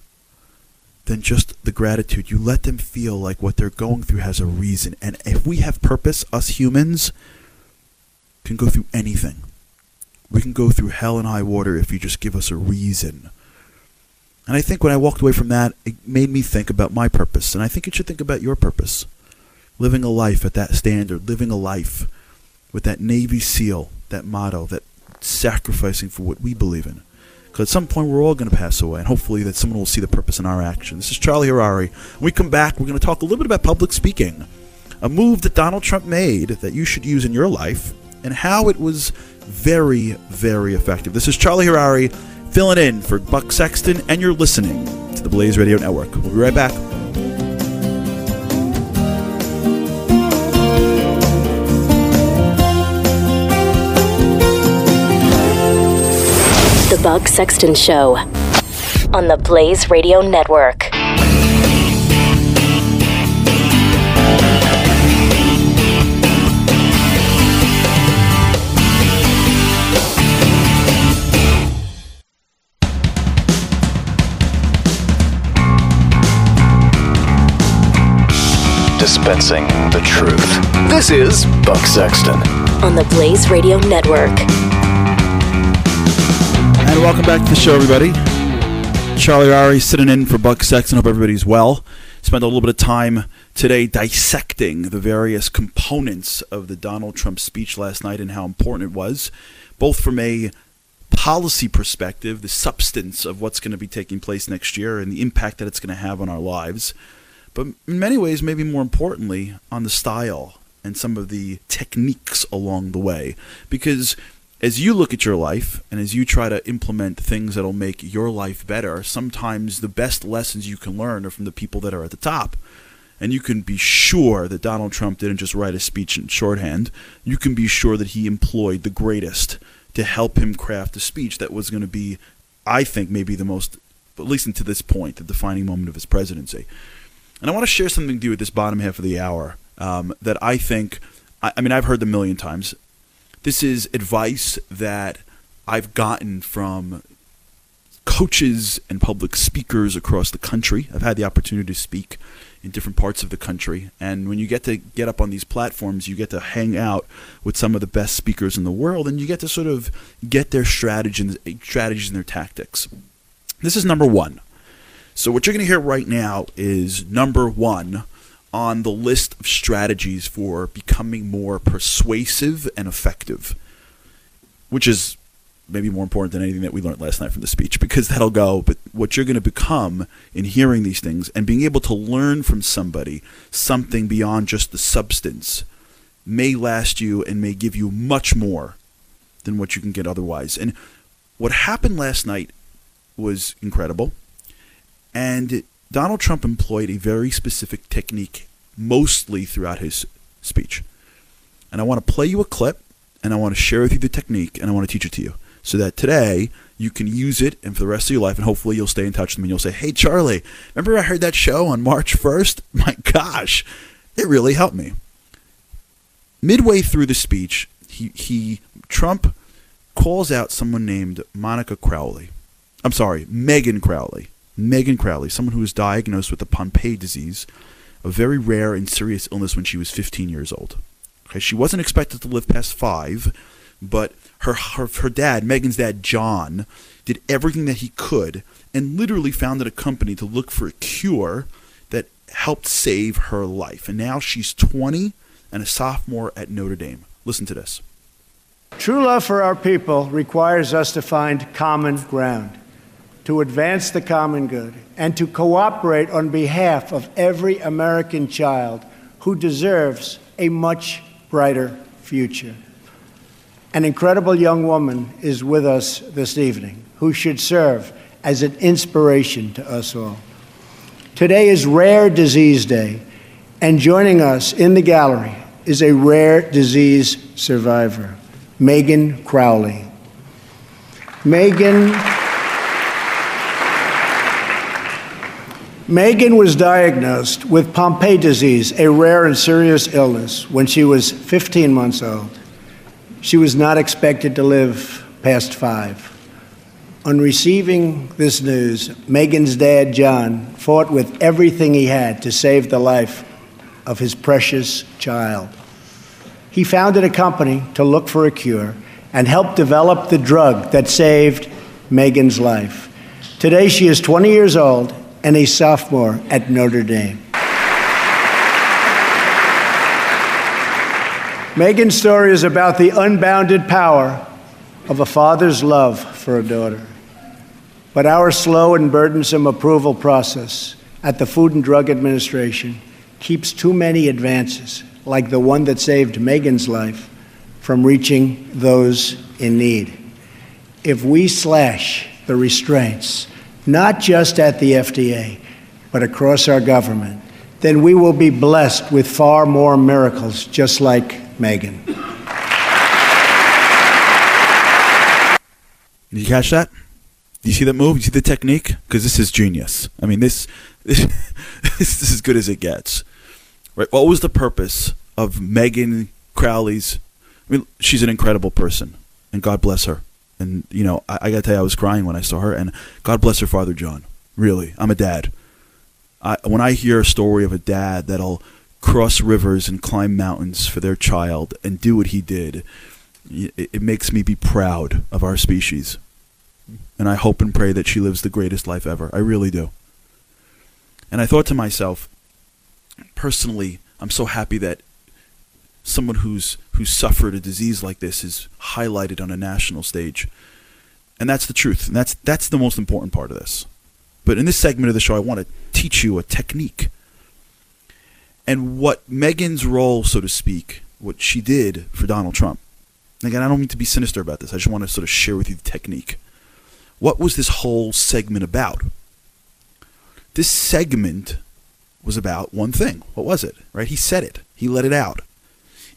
than just the gratitude. You let them feel like what they're going through has a reason. And if we have purpose, us humans can go through anything. We can go through hell and high water if you just give us a reason. And I think when I walked away from that, it made me think about my purpose. And I think you should think about your purpose. Living a life at that standard, living a life with that Navy SEAL, that motto, that sacrificing for what we believe in. Because at some point we're all going to pass away, and hopefully that someone will see the purpose in our action. This is Charlie Harary. When we come back, we're going to talk a little bit about public speaking, a move that Donald Trump made that you should use in your life, and how it was very, very effective. This is Charlie Harary filling in for Buck Sexton, and you're listening to the Blaze Radio Network. We'll be right back. Buck Sexton Show on the Blaze Radio Network. Dispensing the truth. This is Buck Sexton. On the Blaze Radio Network. And welcome back to the show, everybody. Charlie Ari sitting in for Buck Sexton. Hope everybody's well. Spent a little bit of time today dissecting the various components of the Donald Trump speech last night and how important it was, both from a policy perspective, the substance of what's going to be taking place next year and the impact that it's going to have on our lives. But in many ways, maybe more importantly, on the style and some of the techniques along the way. Because as you look at your life and as you try to implement things that'll make your life better, sometimes the best lessons you can learn are from the people that are at the top. And you can be sure that Donald Trump didn't just write a speech in shorthand. You can be sure that he employed the greatest to help him craft a speech that was going to be, I think, maybe the most, at least to this point, the defining moment of his presidency. And I want to share something with you at this bottom half of the hour um, that I think, I, I mean, I've heard a million times. This is advice that I've gotten from coaches and public speakers across the country. I've had the opportunity to speak in different parts of the country. And when you get to get up on these platforms, you get to hang out with some of the best speakers in the world and you get to sort of get their strategies, strategies and their tactics. This is number one. So, what you're going to hear right now is number one on the list of strategies for becoming more persuasive and effective, which is maybe more important than anything that we learned last night from the speech because that'll go. But what you're going to become in hearing these things and being able to learn from somebody something beyond just the substance may last you and may give you much more than what you can get otherwise. And what happened last night was incredible. And Donald Trump employed a very specific technique mostly throughout his speech. And I want to play you a clip and I want to share with you the technique and I want to teach it to you so that today you can use it and for the rest of your life and hopefully you'll stay in touch with them and you'll say hey charlie remember i heard that show on march 1st my gosh it really helped me. Midway through the speech he, he trump calls out someone named monica crowley. I'm sorry megan crowley megan crowley someone who was diagnosed with the pompe disease a very rare and serious illness when she was 15 years old okay she wasn't expected to live past five but her, her her dad, Megan's dad, John, did everything that he could and literally founded a company to look for a cure that helped save her life. And now she's 20 and a sophomore at Notre Dame. Listen to this. True love for our people requires us to find common ground, to advance the common good, and to cooperate on behalf of every American child who deserves a much brighter future. An incredible young woman is with us this evening who should serve as an inspiration to us all. Today is Rare Disease Day, and joining us in the gallery is a rare disease survivor, Megan Crowley. Megan. Megan was diagnosed with Pompe disease, a rare and serious illness, when she was 15 months old. She was not expected to live past five. On receiving this news, Megan's dad, John, fought with everything he had to save the life of his precious child. He founded a company to look for a cure and helped develop the drug that saved Megan's life. Today, she is 20 years old and a sophomore at Notre Dame. Megan's story is about the unbounded power of a father's love for a daughter. But our slow and burdensome approval process at the Food and Drug Administration keeps too many advances, like the one that saved Megan's life, from reaching those in need. If we slash the restraints, not just at the FDA, but across our government, then we will be blessed with far more miracles just like Megan. Did you catch that? You see that move? You see the technique? Because this is genius. I mean, this, this this is as good as it gets. Right? What was the purpose of Megan Crowley's? I mean, she's an incredible person, and God bless her. And you know, I, I got to tell you, I was crying when I saw her, and God bless her, Father John. Really, I'm a dad. I, when I hear a story of a dad that'll cross rivers and climb mountains for their child and do what he did, it, it makes me be proud of our species. And I hope and pray that she lives the greatest life ever. I really do. And I thought to myself, personally, I'm so happy that someone who's who's suffered a disease like this is highlighted on a national stage. And that's the truth. And that's that's the most important part of this. But in this segment of the show, I want to teach you a technique. And what Megan's role, so to speak, what she did for Donald Trump. Again, I don't mean to be sinister about this. I just want to sort of share with you the technique. What was this whole segment about? This segment was about one thing. What was it? Right? He said it. He let it out.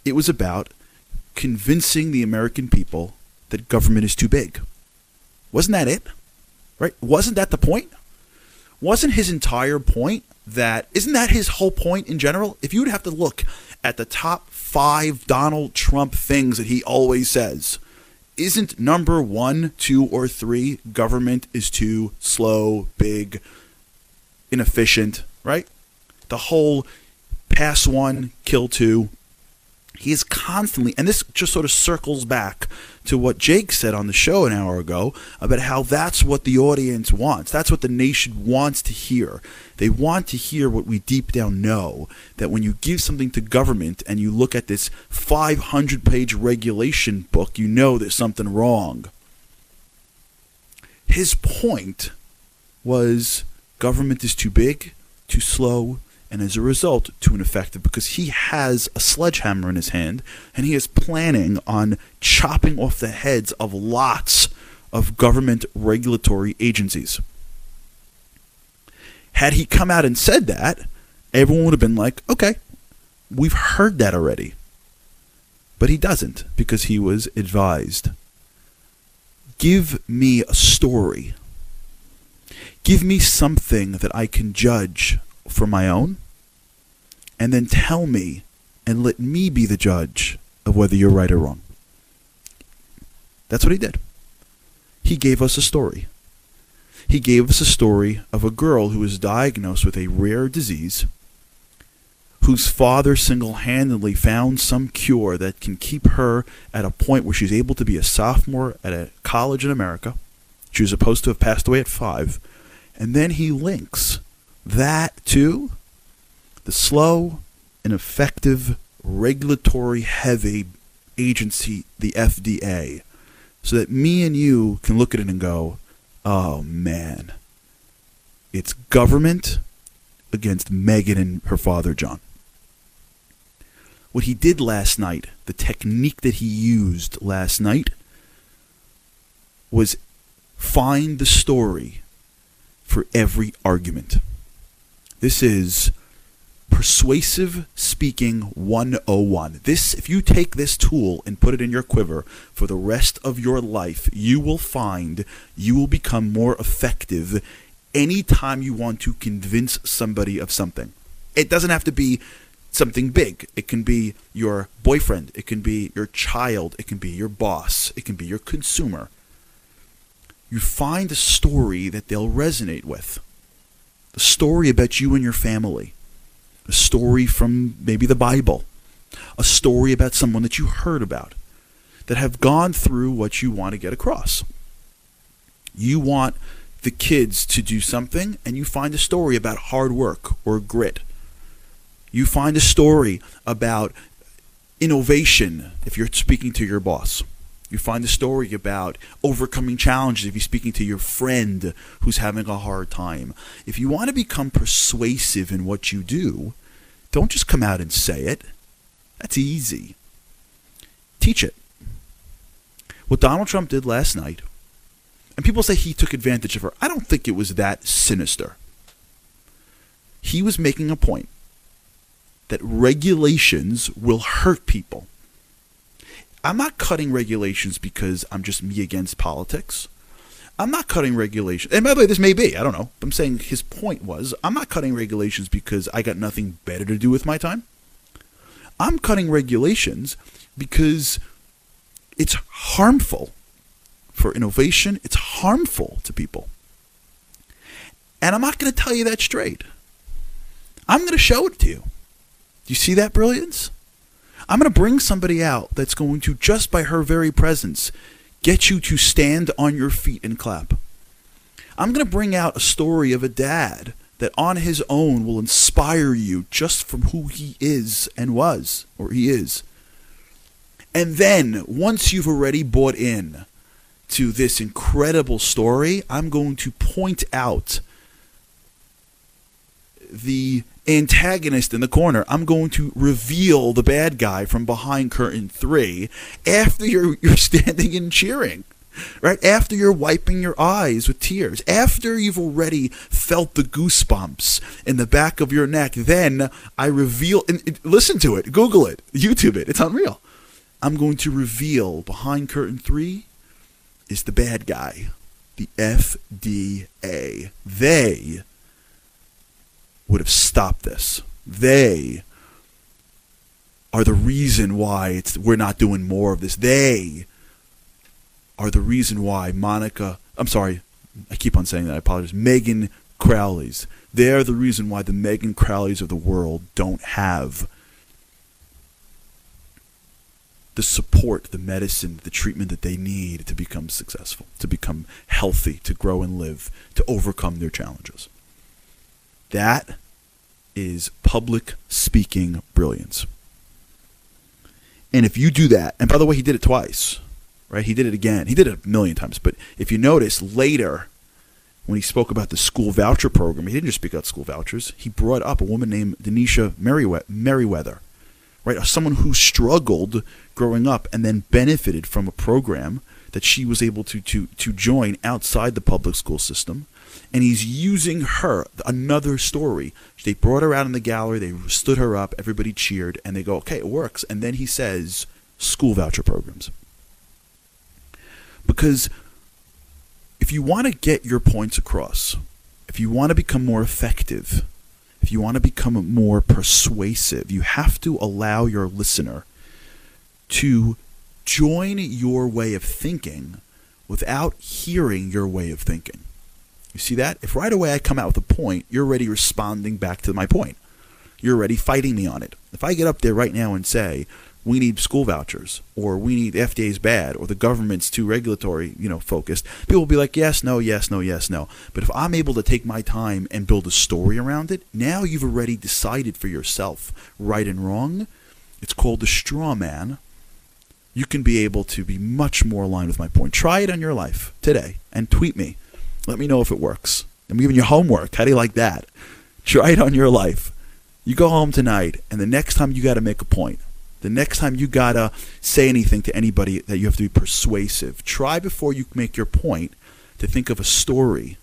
It was about convincing the American people that government is too big. Wasn't that it? Right? Wasn't that the point? Wasn't his entire point that isn't that his whole point in general? If you would have to look at the top 5 Donald Trump things that he always says, isn't number 1, 2 or 3 government is too slow, big, inefficient, right? The whole pass one, kill two. He is constantly, and this just sort of circles back to what Jake said on the show an hour ago about how that's what the audience wants. That's what the nation wants to hear. They want to hear what we deep down know that when you give something to government and you look at this 500 page regulation book, you know there's something wrong. His point was government is too big, too slow, and as a result, too ineffective because he has a sledgehammer in his hand and he is planning on chopping off the heads of lots of government regulatory agencies. Had he come out and said that, everyone would have been like, okay, we've heard that already. But he doesn't because he was advised. Give me a story. Give me something that I can judge for my own, and then tell me and let me be the judge of whether you're right or wrong. That's what he did. He gave us a story. He gave us a story of a girl who was diagnosed with a rare disease, whose father single handedly found some cure that can keep her at a point where she's able to be a sophomore at a college in America. She was supposed to have passed away at five. And then he links that too, the slow and effective regulatory heavy agency, the FDA, so that me and you can look at it and go, oh man, it's government against Megan and her father, John. What he did last night, the technique that he used last night, was find the story for every argument. This is persuasive speaking 101. This if you take this tool and put it in your quiver for the rest of your life, you will find you will become more effective anytime you want to convince somebody of something. It doesn't have to be something big. It can be your boyfriend, it can be your child, it can be your boss, it can be your consumer. You find a story that they'll resonate with. A story about you and your family. A story from maybe the Bible. A story about someone that you heard about that have gone through what you want to get across. You want the kids to do something, and you find a story about hard work or grit. You find a story about innovation if you're speaking to your boss. You find a story about overcoming challenges if you're speaking to your friend who's having a hard time. If you want to become persuasive in what you do, don't just come out and say it. That's easy. Teach it. What Donald Trump did last night, and people say he took advantage of her. I don't think it was that sinister. He was making a point that regulations will hurt people. I'm not cutting regulations because I'm just me against politics. I'm not cutting regulations. And by the way, this may be, I don't know. I'm saying his point was I'm not cutting regulations because I got nothing better to do with my time. I'm cutting regulations because it's harmful for innovation, it's harmful to people. And I'm not going to tell you that straight. I'm going to show it to you. Do you see that brilliance? I'm going to bring somebody out that's going to, just by her very presence, get you to stand on your feet and clap. I'm going to bring out a story of a dad that on his own will inspire you just from who he is and was, or he is. And then, once you've already bought in to this incredible story, I'm going to point out the antagonist in the corner. I'm going to reveal the bad guy from behind curtain three after you're you're standing and cheering. Right after you're wiping your eyes with tears, after you've already felt the goosebumps in the back of your neck, then I reveal. And, and listen to it, Google it, YouTube it. It's unreal. I'm going to reveal behind curtain three is the bad guy, the FDA. They would have stopped this. They are the reason why it's we're not doing more of this. They are the reason why Monica, I'm sorry, I keep on saying that. I apologize. Megan Crowley's. They're the reason why the Megan Crowleys of the world don't have the support, the medicine, the treatment that they need to become successful, to become healthy, to grow and live, to overcome their challenges. That is public speaking brilliance. And if you do that, and by the way, he did it twice, right? He did it again. He did it a million times. But if you notice later, when he spoke about the school voucher program, he didn't just speak about school vouchers. He brought up a woman named Denisha Merriweather, right? Someone who struggled growing up and then benefited from a program that she was able to, to, to join outside the public school system. And he's using her, another story. They brought her out in the gallery, they stood her up, everybody cheered, and they go, okay, it works. And then he says, school voucher programs. Because if you want to get your points across, if you want to become more effective, if you want to become more persuasive, you have to allow your listener to join your way of thinking without hearing your way of thinking. You see that? If right away I come out with a point, you're already responding back to my point. You're already fighting me on it. If I get up there right now and say, we need school vouchers, or we need FDA's bad, or the government's too regulatory, you know, focused. People will be like, yes, no, yes, no, yes, no. But if I'm able to take my time and build a story around it, now you've already decided for yourself right and wrong. It's called the straw man. You can be able to be much more aligned with my point. Try it on your life today and tweet me. Let me know if it works. I'm giving you homework. How do you like that? Try it on your life. You go home tonight, and the next time you got to make a point, the next time you got to say anything to anybody that you have to be persuasive, try before you make your point to think of a story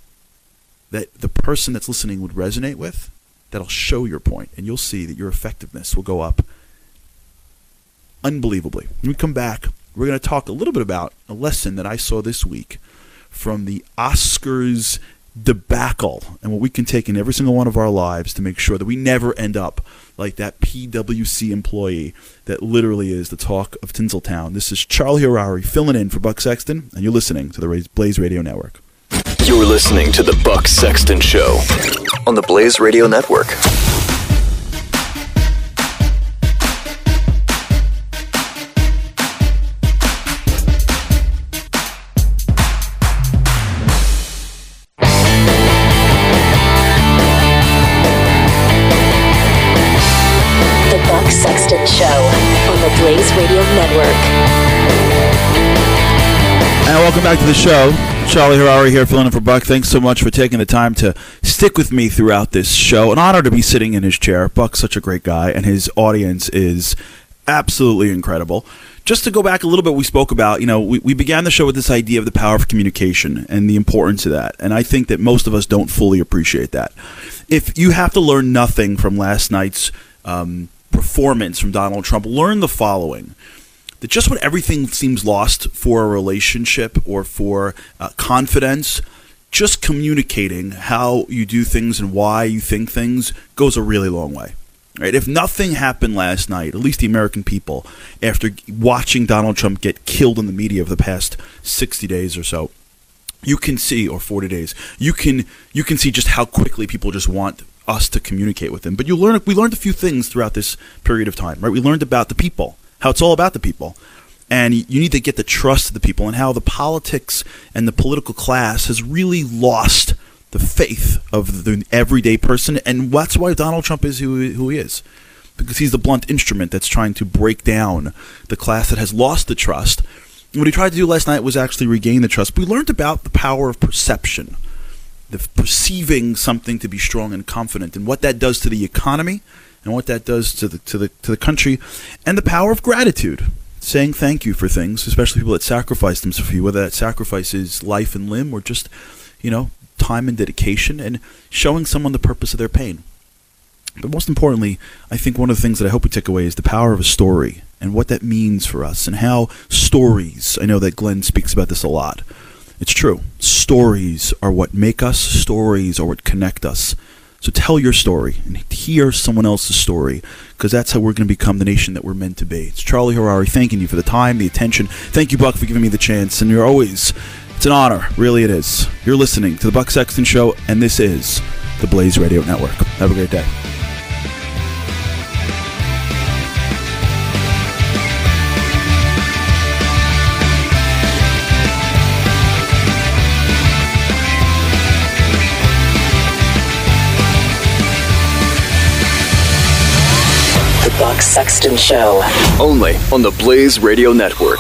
that the person that's listening would resonate with that'll show your point, and you'll see that your effectiveness will go up unbelievably. When we come back, we're going to talk a little bit about a lesson that I saw this week from the Oscars debacle and what we can take in every single one of our lives to make sure that we never end up like that PWC employee that literally is the talk of Tinseltown. This is Charlie Harary filling in for Buck Sexton, and you're listening to the Blaze Radio Network. You're listening to the Buck Sexton Show on the Blaze Radio Network. Welcome back to the show. Charlie Harary here, filling in for Buck. Thanks so much for taking the time to stick with me throughout this show. An honor to be sitting in his chair. Buck's such a great guy, and his audience is absolutely incredible. Just to go back a little bit, we spoke about, you know, we, we began the show with this idea of the power of communication and the importance of that. And I think that most of us don't fully appreciate that. If you have to learn nothing from last night's um, performance from Donald Trump, learn the following that just when everything seems lost for a relationship or for uh, confidence, just communicating how you do things and why you think things goes a really long way. Right? If nothing happened last night, at least the American people, after watching Donald Trump get killed in the media over the past 60 days or so, you can see or 40 days you can you can see just how quickly people just want us to communicate with them but you learn we learned a few things throughout this period of time right we learned about the people how it's all about the people. And you need to get the trust of the people and how the politics and the political class has really lost the faith of the everyday person. And that's why Donald Trump is who, who he is because he's the blunt instrument that's trying to break down the class that has lost the trust. What he tried to do last night was actually regain the trust. We learned about the power of perception, the perceiving something to be strong and confident, and what that does to the economy, and what that does to the to the to the country, and the power of gratitude, saying thank you for things, especially people that sacrifice themselves for you, whether that sacrifice is life and limb or just, you know, time and dedication, and showing someone the purpose of their pain. But most importantly, I think one of the things that I hope we take away is the power of a story and what that means for us and how stories, I know that Glenn speaks about this a lot. It's true. Stories are what make us, stories are what connect us. So tell your story and hear someone else's story because that's how we're going to become the nation that we're meant to be. It's Charlie Harary thanking you for the time, the attention. Thank you, Buck, for giving me the chance. And you're always, it's an honor. Really, it is. You're listening to The Buck Sexton Show, and this is the Blaze Radio Network. Have a great day. Sexton Show. Only on the Blaze Radio Network.